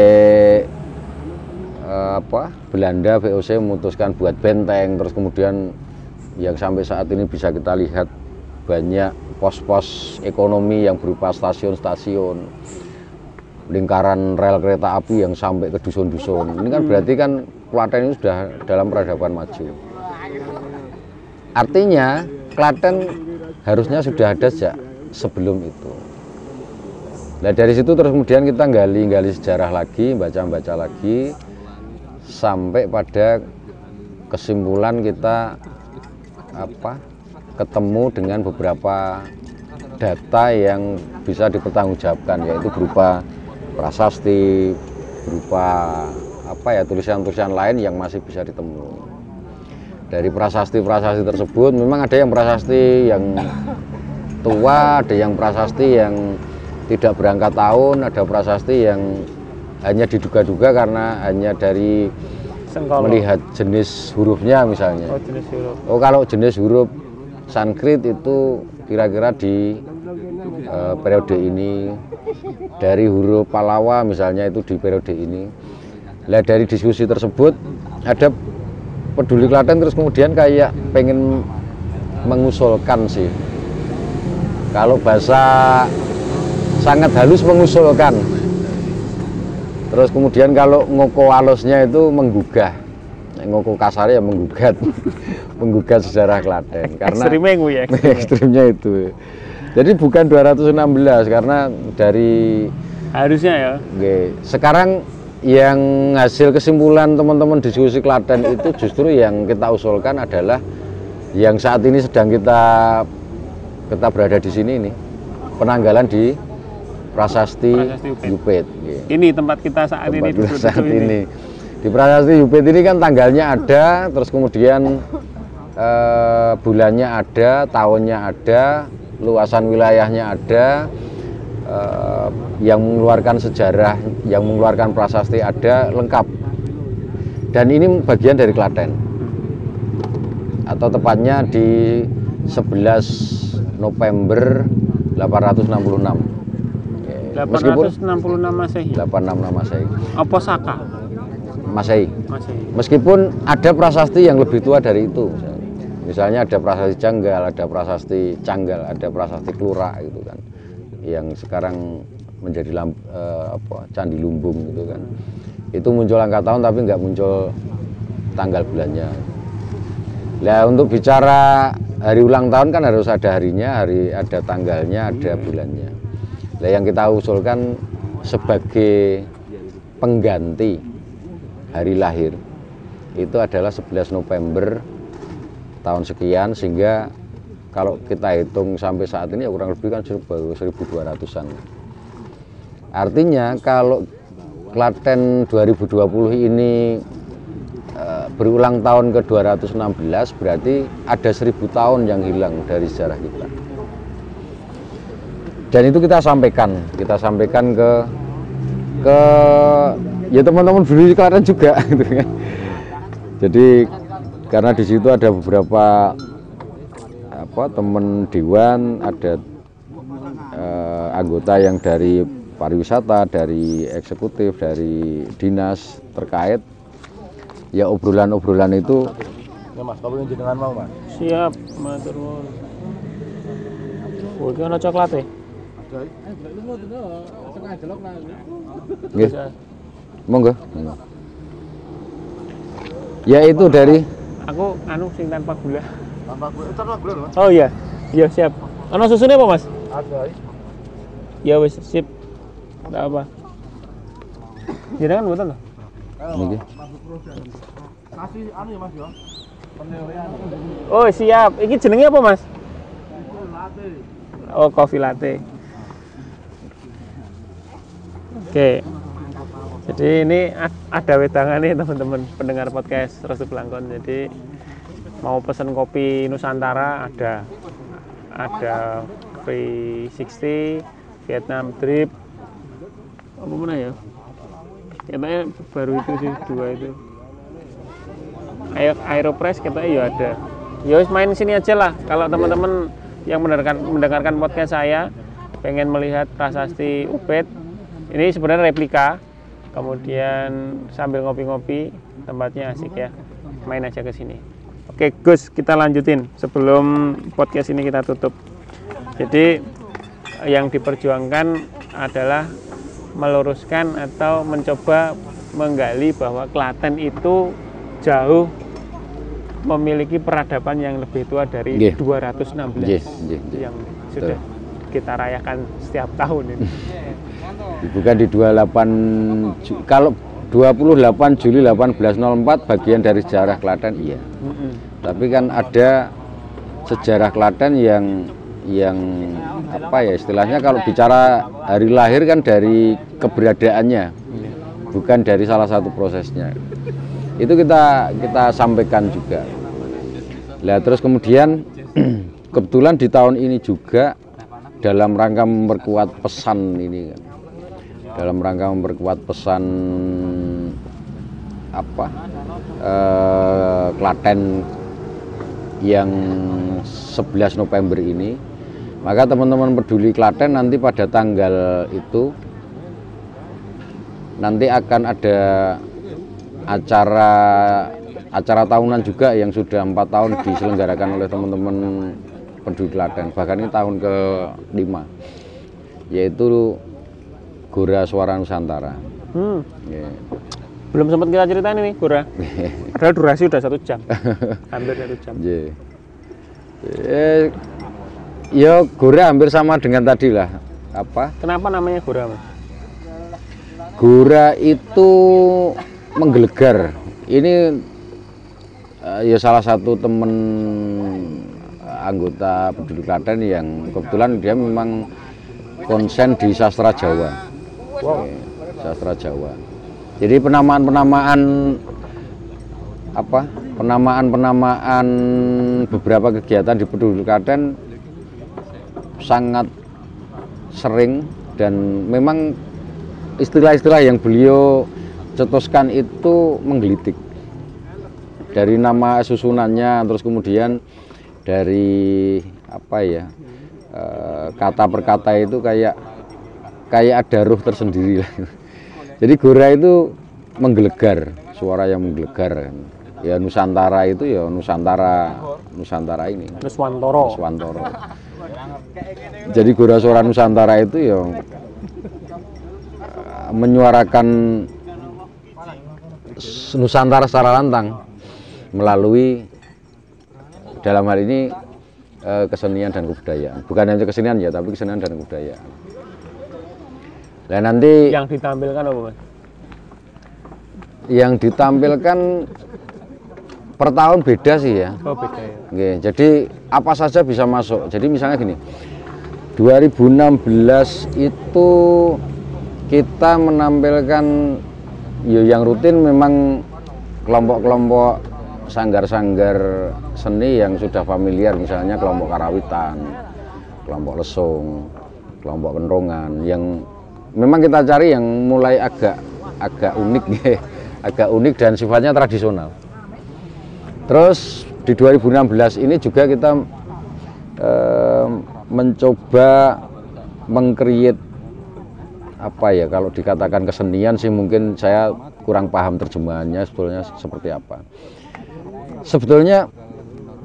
eh, apa Belanda VOC memutuskan buat benteng, terus kemudian yang sampai saat ini bisa kita lihat banyak pos-pos ekonomi yang berupa stasiun-stasiun lingkaran rel kereta api yang sampai ke dusun-dusun. Ini kan berarti kan Klaten ini sudah dalam peradaban maju. Artinya Klaten harusnya sudah ada sejak sebelum itu. Nah dari situ terus kemudian kita gali-gali sejarah lagi, baca-baca lagi, sampai pada kesimpulan kita apa ketemu dengan beberapa data yang bisa dipertanggungjawabkan yaitu berupa prasasti berupa apa ya tulisan-tulisan lain yang masih bisa ditemui dari prasasti-prasasti tersebut memang ada yang prasasti yang tua ada yang prasasti yang tidak berangkat tahun ada prasasti yang hanya diduga-duga karena hanya dari Sengkolo. melihat jenis hurufnya misalnya Oh, jenis huruf. Oh kalau jenis huruf Sanskrit itu kira-kira di eh, periode ini dari huruf Palawa misalnya itu di periode ini. Lah dari diskusi tersebut ada peduli Klaten terus kemudian kayak pengen mengusulkan sih. Kalau bahasa sangat halus mengusulkan. Terus kemudian kalau ngoko halusnya itu menggugah. Ngoko kasarnya ya menggugat. menggugat sejarah Klaten karena Ekstrimnya ya. ekstrimnya. ekstrimnya itu. Jadi bukan 216 karena dari Harusnya ya. Oke, sekarang yang hasil kesimpulan teman-teman diskusi Klaten itu justru yang kita usulkan adalah yang saat ini sedang kita kita berada di sini ini penanggalan di Prasasti, Prasasti. Ini tempat kita saat ini Tempat kita duduk saat ini. ini. Di Prasasti Yupet ini kan tanggalnya ada, terus kemudian eh, bulannya ada, tahunnya ada, luasan wilayahnya ada, eh, yang mengeluarkan sejarah, yang mengeluarkan prasasti ada, lengkap. Dan ini bagian dari Klaten. Atau tepatnya di 11 November 866. Ya, Meskipun 866 Masehi. 86 Masehi. Apa Saka? Masehi. Masehi. Meskipun ada prasasti yang lebih tua dari itu. Misalnya. Ada prasasti Janggal, ada prasasti Canggal, ada prasasti Klura gitu kan. Yang sekarang menjadi lamp, eh, apa, Candi Lumbung gitu kan. Itu muncul angka tahun tapi nggak muncul tanggal bulannya. Nah untuk bicara hari ulang tahun kan harus ada harinya, hari ada tanggalnya, ada bulannya. Nah yang kita usulkan sebagai pengganti hari lahir itu adalah 11 November tahun sekian sehingga kalau kita hitung sampai saat ini ya kurang lebih kan baru 1200-an. Artinya kalau Klaten 2020 ini eh, berulang tahun ke 216 berarti ada 1000 tahun yang hilang dari sejarah kita. Dan itu kita sampaikan, kita sampaikan ke ke ya teman-teman di Klaten juga gitu kan. Jadi karena di situ ada beberapa apa teman dewan, ada eh, anggota yang dari pariwisata, dari eksekutif, dari dinas terkait. Ya obrolan-obrolan itu Ya Mas, kalau yang jenengan mau Mas. Siap, matur nuwun. Oh, iki ana nggih. Monggo. Monggo. Ya itu dari Aku anu sing tanpa gula. Tanpa gue, tanpa gue Mas. Oh iya. Iya, siap. Ana susunya apa, Mas? Ada. Ya wis, sip. Enggak apa. Jenengan mboten to? niki. Kasih anu ya Mas ya. Oh, siap. Iki jenenge apa, Mas? Oh, kopi latte. Oke. Jadi ini ada wedangan nih teman-teman pendengar podcast Restu Belangkon. Jadi mau pesen kopi Nusantara ada ada free 60 Vietnam drip apa mana ya? Katanya baru itu sih dua itu. Ayo Aeropress katanya ya ada. Ya main sini aja lah. Kalau teman-teman yang mendengarkan mendengarkan podcast saya pengen melihat prasasti Ubed, ini sebenarnya replika. Kemudian sambil ngopi-ngopi, tempatnya asik ya. Main aja ke sini. Oke, Gus, kita lanjutin sebelum podcast ini kita tutup. Jadi yang diperjuangkan adalah meluruskan atau mencoba menggali bahwa Klaten itu jauh memiliki peradaban yang lebih tua dari Nggih. 216 Nggih, nggih, nggih. yang sudah kita rayakan setiap tahun ini. Bukan di 28 Ju- kalau 28 Juli 1804 bagian dari sejarah Klaten iya. Tapi kan ada sejarah Klaten yang yang apa ya istilahnya kalau bicara hari lahir kan dari keberadaannya bukan dari salah satu prosesnya. Itu kita kita sampaikan juga. Lah terus kemudian kebetulan di tahun ini juga dalam rangka memperkuat pesan ini kan dalam rangka memperkuat pesan apa eh, Klaten yang 11 November ini. Maka teman-teman peduli Klaten nanti pada tanggal itu nanti akan ada acara acara tahunan juga yang sudah empat tahun diselenggarakan oleh teman-teman peduli Klaten. Bahkan ini tahun ke lima yaitu Gora Suara Nusantara Hmm, Ya. belum sempat kita ceritain ini, Gora. Padahal durasi udah satu jam, hampir satu jam. Ya. Eh, ya Gora hampir sama dengan tadi lah apa Kenapa namanya Gora, Mas? Gora itu menggelegar. Ini eh, ya salah satu temen anggota penduduk Klaten yang kebetulan dia memang konsen di sastra Jawa. Oke, sastra Jawa. Jadi penamaan-penamaan apa? Penamaan-penamaan beberapa kegiatan di Peduli Klaten sangat sering dan memang istilah-istilah yang beliau cetuskan itu menggelitik. Dari nama susunannya terus kemudian dari apa ya eh, kata per kata itu kayak kayak ada ruh tersendiri lah. Jadi Gora itu menggelegar, suara yang menggelegar. Ya Nusantara itu ya Nusantara Nusantara ini. Nuswantoro. Nuswantoro. Jadi Gora Suara Nusantara itu ya menyuarakan Nusantara secara lantang melalui dalam hal ini eh, kesenian dan kebudayaan. Bukan hanya kesenian ya, tapi kesenian dan kebudayaan. Nah nanti Yang ditampilkan apa mas? yang ditampilkan per tahun beda sih ya. Oh beda ya. Oke, jadi apa saja bisa masuk. Jadi misalnya gini, 2016 itu kita menampilkan ya yang rutin memang kelompok-kelompok sanggar-sanggar seni yang sudah familiar misalnya kelompok karawitan, kelompok lesung, kelompok kentongan yang memang kita cari yang mulai agak agak unik ya, agak unik dan sifatnya tradisional. Terus di 2016 ini juga kita eh, mencoba mengcreate apa ya kalau dikatakan kesenian sih mungkin saya kurang paham terjemahannya sebetulnya seperti apa. Sebetulnya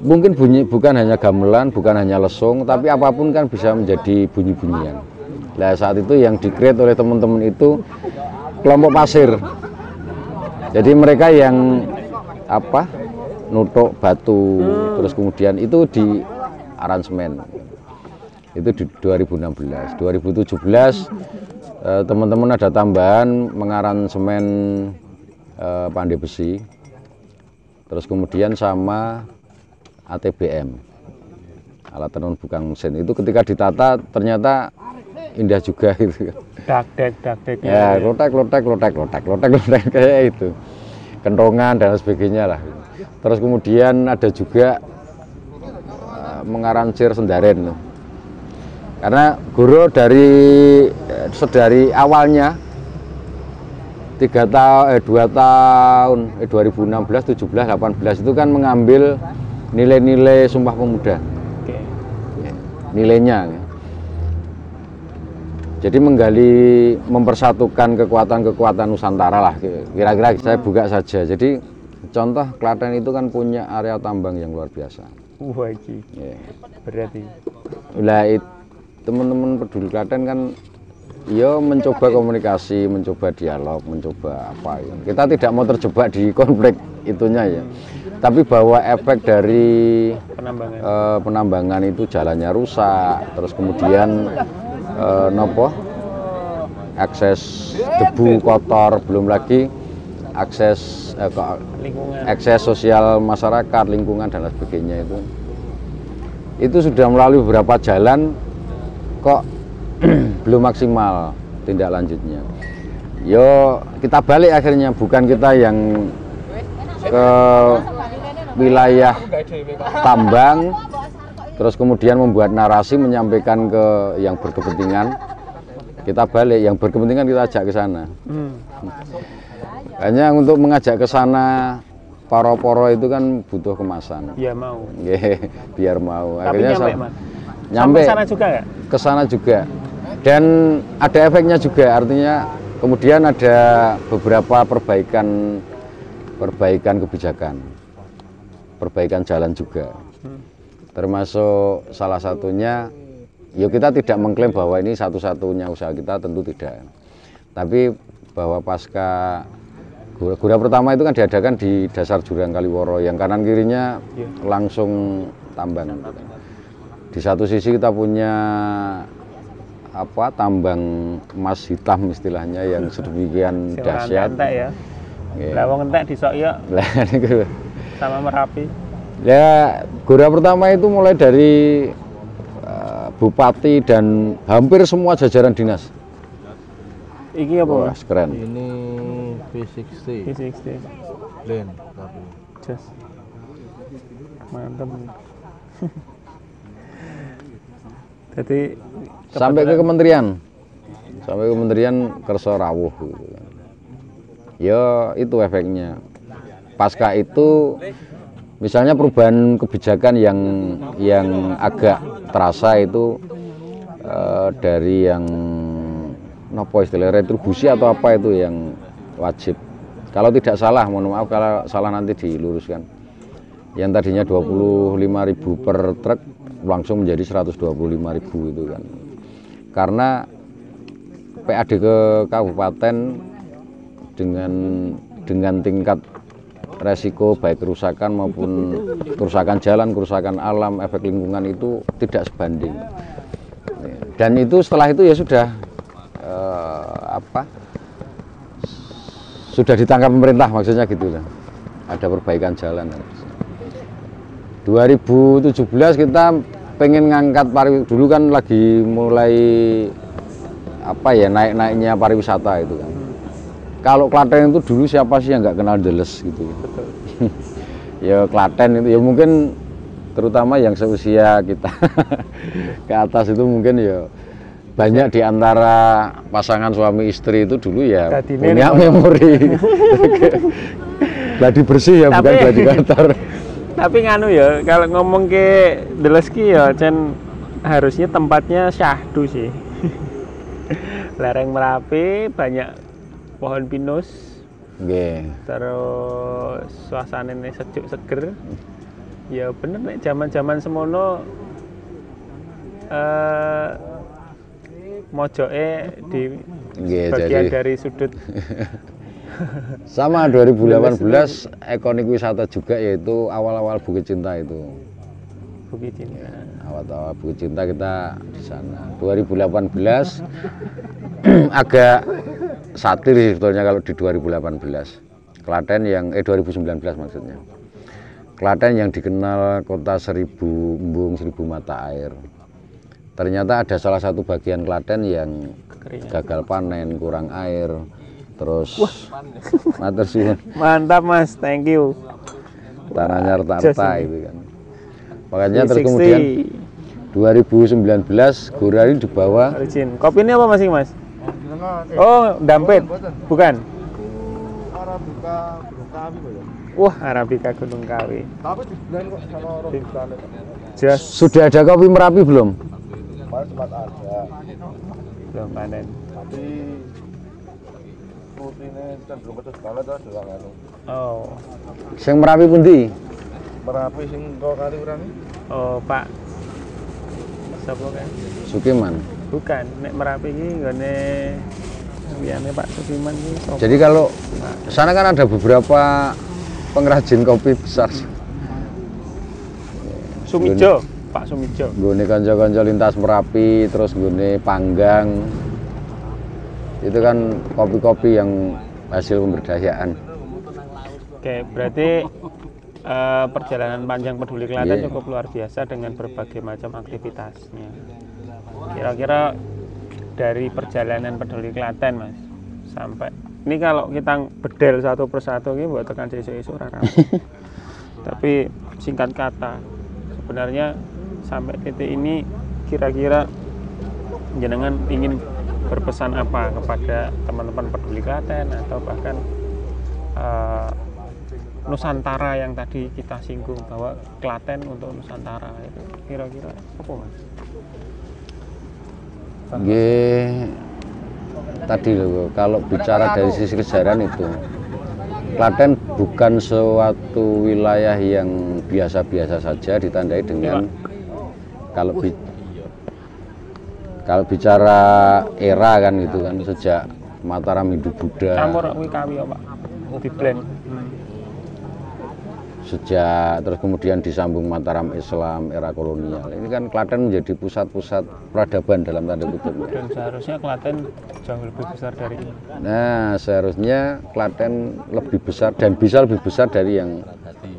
mungkin bunyi bukan hanya gamelan, bukan hanya lesung, tapi apa pun kan bisa menjadi bunyi-bunyian. Nah saat itu yang dikreat oleh teman-teman itu kelompok pasir. Jadi mereka yang apa nutuk batu terus kemudian itu di aransemen. Itu di 2016 2017 eh, teman-teman ada tambahan mengaransemen eh, pandai besi terus kemudian sama ATBM alat tenun bukan mesin. Itu ketika ditata ternyata indah juga gitu Dakdek, dakdek. ya lotek lotek lotek lotek lotek lotek kayak itu kentongan dan sebagainya lah terus kemudian ada juga eh, mengaransir sendaren karena guru dari eh, sedari awalnya tiga tahun eh dua tahun eh 2016 17 18 itu kan mengambil nilai-nilai sumpah pemuda Oke. nilainya. Jadi menggali, mempersatukan kekuatan-kekuatan Nusantara lah, kira-kira saya buka saja. Jadi contoh Klaten itu kan punya area tambang yang luar biasa. Wah iki Ya. berarti. Lah teman-teman peduli Klaten kan ya mencoba komunikasi, mencoba dialog, mencoba apa ya. Kita tidak mau terjebak di konflik itunya ya. Tapi bahwa efek dari Penambangan. eh, penambangan itu jalannya rusak, terus kemudian eh, nopo? Akses debu kotor, belum lagi akses eh, akses sosial masyarakat, lingkungan dan lain sebagainya itu. Itu sudah melalui beberapa jalan kok belum maksimal tindak lanjutnya. Yo kita balik akhirnya bukan kita yang ke wilayah tambang terus kemudian membuat narasi menyampaikan ke yang berkepentingan. Kita balik yang berkepentingan kita ajak ke sana. Hmm. hanya untuk mengajak ke sana poro-poro itu kan butuh kemasan. Ya mau. Nggih, biar mau. Tapi nyampe sal- mas. nyampe. Sana juga ke sana juga. Dan ada efeknya juga artinya kemudian ada beberapa perbaikan perbaikan kebijakan. Perbaikan jalan juga termasuk salah satunya ya kita tidak mengklaim bahwa ini satu-satunya usaha kita tentu tidak tapi bahwa pasca gura, gura pertama itu kan diadakan di dasar jurang Kaliworo yang kanan kirinya Iya. langsung tambang gitu di satu sisi kita punya apa tambang emas hitam istilahnya yang sedemikian dahsyat ya. Lah wong entek disok ya Lah, niku. sama Merapi. Ya, gora pertama itu mulai dari eh, bupati dan hampir semua jajaran dinas. Iki apa Wah, keren. Ini V60 P60. Len tapi Just. mantap jadi sampai ke kementerian sampai ke kementerian kerso rawuh gitu ya itu efeknya pasca itu misalnya perubahan kebijakan yang yang agak terasa itu eh, dari yang nopo istilah retribusi atau apa itu yang wajib. Kalau tidak salah mohon maaf kalau salah nanti diluruskan. Yang tadinya 25.000 per truk langsung menjadi 125.000 itu kan. Karena PAD ke kabupaten dengan dengan tingkat resiko baik kerusakan maupun kerusakan jalan, kerusakan alam, efek lingkungan itu tidak sebanding. Dan itu setelah itu ya sudah eh, apa? Sudah ditangkap pemerintah maksudnya gitu lah. Ada perbaikan jalan. 2017 kita pengen ngangkat pariwisata dulu kan lagi mulai apa ya naik-naiknya pariwisata itu kan. Kalau Klaten itu dulu siapa sih yang nggak kenal Deles gitu. ya Klaten itu. Ya mungkin terutama yang seusia kita. Ke atas itu mungkin ya banyak di antara pasangan suami istri itu dulu ya Gadine punya memori. gladi bersih ya bukan Tapi- gladi kotor tapi nganu ya kalau ngomong ke Deleski ya Cen harusnya tempatnya syahdu sih. Lereng merapi banyak pohon pinus Nggih. terus suasananya sejuk seger ya bener nih zaman zaman semono eh mojoke di Nggih, bagian jadi dari sudut sama 2018 ekonik wisata juga yaitu awal-awal Bukit Cinta itu. Bukit Cinta Awal-awal Bukit Cinta kita di sana. 2018 agak satir sih sebetulnya kalau di 2018. Klaten yang eh 2019 maksudnya. Klaten yang dikenal kota seribu embung, seribu mata air. Ternyata ada salah satu bagian Klaten yang gagal panen, kurang air, terus matur suwun, mantap mas thank you tanahnya ini. itu kan. Makanya terus 360. kemudian 2019 Gora ini dibawa Origin. Kopi ini apa masing mas? Eh Oh, dampit. Boten. Bukan. Arabica Gunung Kawi ya. Wah, Arabica Gunung Kawi. Tapi di blend kok sama Arabica nih. Jas sudah ada kopi Merapi belum? Kemarin sempat ada. belum panen. Tapi rutinnya cenderung kecut banget tuh juga anu. Oh, Sing Merapi pundi? Merapi sing kok kali urang oh Pak. Siapa kan? Sukiman. Bukan, nek Merapi ini nggone liyane Pak Sukiman ini sapa? Jadi kalau sana kan ada beberapa pengrajin kopi besar. Sumijo, Pak Sumijo. Gune kanca-kanca lintas Merapi, terus gune Panggang. Itu kan kopi-kopi yang hasil pemberdayaan. Oke, berarti eh, perjalanan panjang peduli Klaten Iya. cukup luar biasa dengan berbagai macam aktivitasnya. Kira-kira dari perjalanan peduli Klaten, Mas, sampai ini kalau kita bedel satu persatu ini buat tekan isu-isu. Tapi singkat kata, sebenarnya sampai titik ini kira-kira jenengan ingin berpesan apa kepada teman-teman peduli Klaten atau bahkan eh, Nusantara yang tadi kita singgung bahwa Klaten untuk Nusantara itu kira-kira apa mas? Nggih. Tadi loh, kalau bicara dari sisi kesejarah itu, Klaten bukan suatu wilayah yang biasa-biasa saja ditandai dengan kalau bi- kalau bicara era kan gitu kan sejak Mataram Hindu Buddha Campur kawi ya, Pak. Di blend. Sejak terus kemudian disambung Mataram Islam era kolonial ini kan Klaten menjadi pusat-pusat peradaban dalam tanda kutip ya. Dan seharusnya Klaten jauh lebih besar dari ini. Nah, seharusnya Klaten lebih besar dan bisa lebih besar dari yang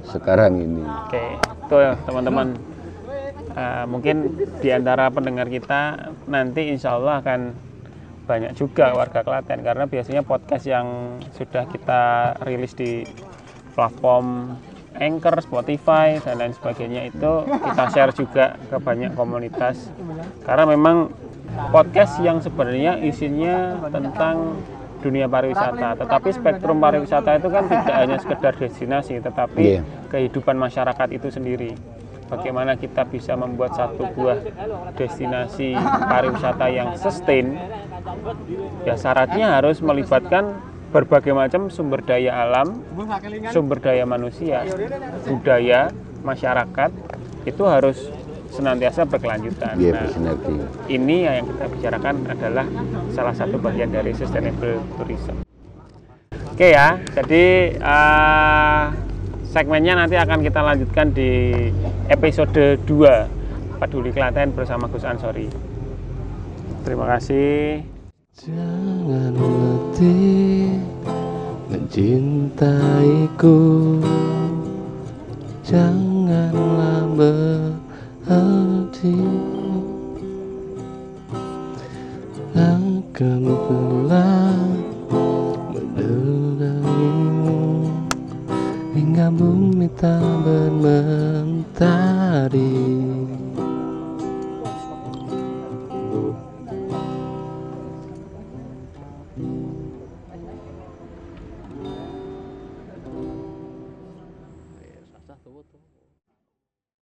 sekarang ini. Oke, itu ya teman-teman. Eh, mungkin di antara pendengar kita nanti insya Allah akan banyak juga warga Klaten karena biasanya podcast yang sudah kita rilis di platform Anchor, Spotify dan lain sebagainya itu kita share juga ke banyak komunitas. Karena memang podcast yang sebenarnya isinya tentang dunia pariwisata. Tetapi spektrum pariwisata itu kan tidak hanya sekedar destinasi tetapi Iya. kehidupan masyarakat itu sendiri. Bagaimana kita bisa membuat satu buah destinasi pariwisata yang sustain? Ya syaratnya harus melibatkan berbagai macam sumber daya alam sumber daya manusia budaya masyarakat itu harus senantiasa berkelanjutan Iya, Nah, ini yang kita bicarakan adalah salah satu bagian dari sustainable tourism. Oke ya, jadi eh, segmennya nanti akan kita lanjutkan di episode 2 Peduli Klaten bersama Gus Ansori. Terima kasih. Jangan letih mencintaiku. Janganlah berhenti Akan pula menenangimu Hingga bumi tak bermentari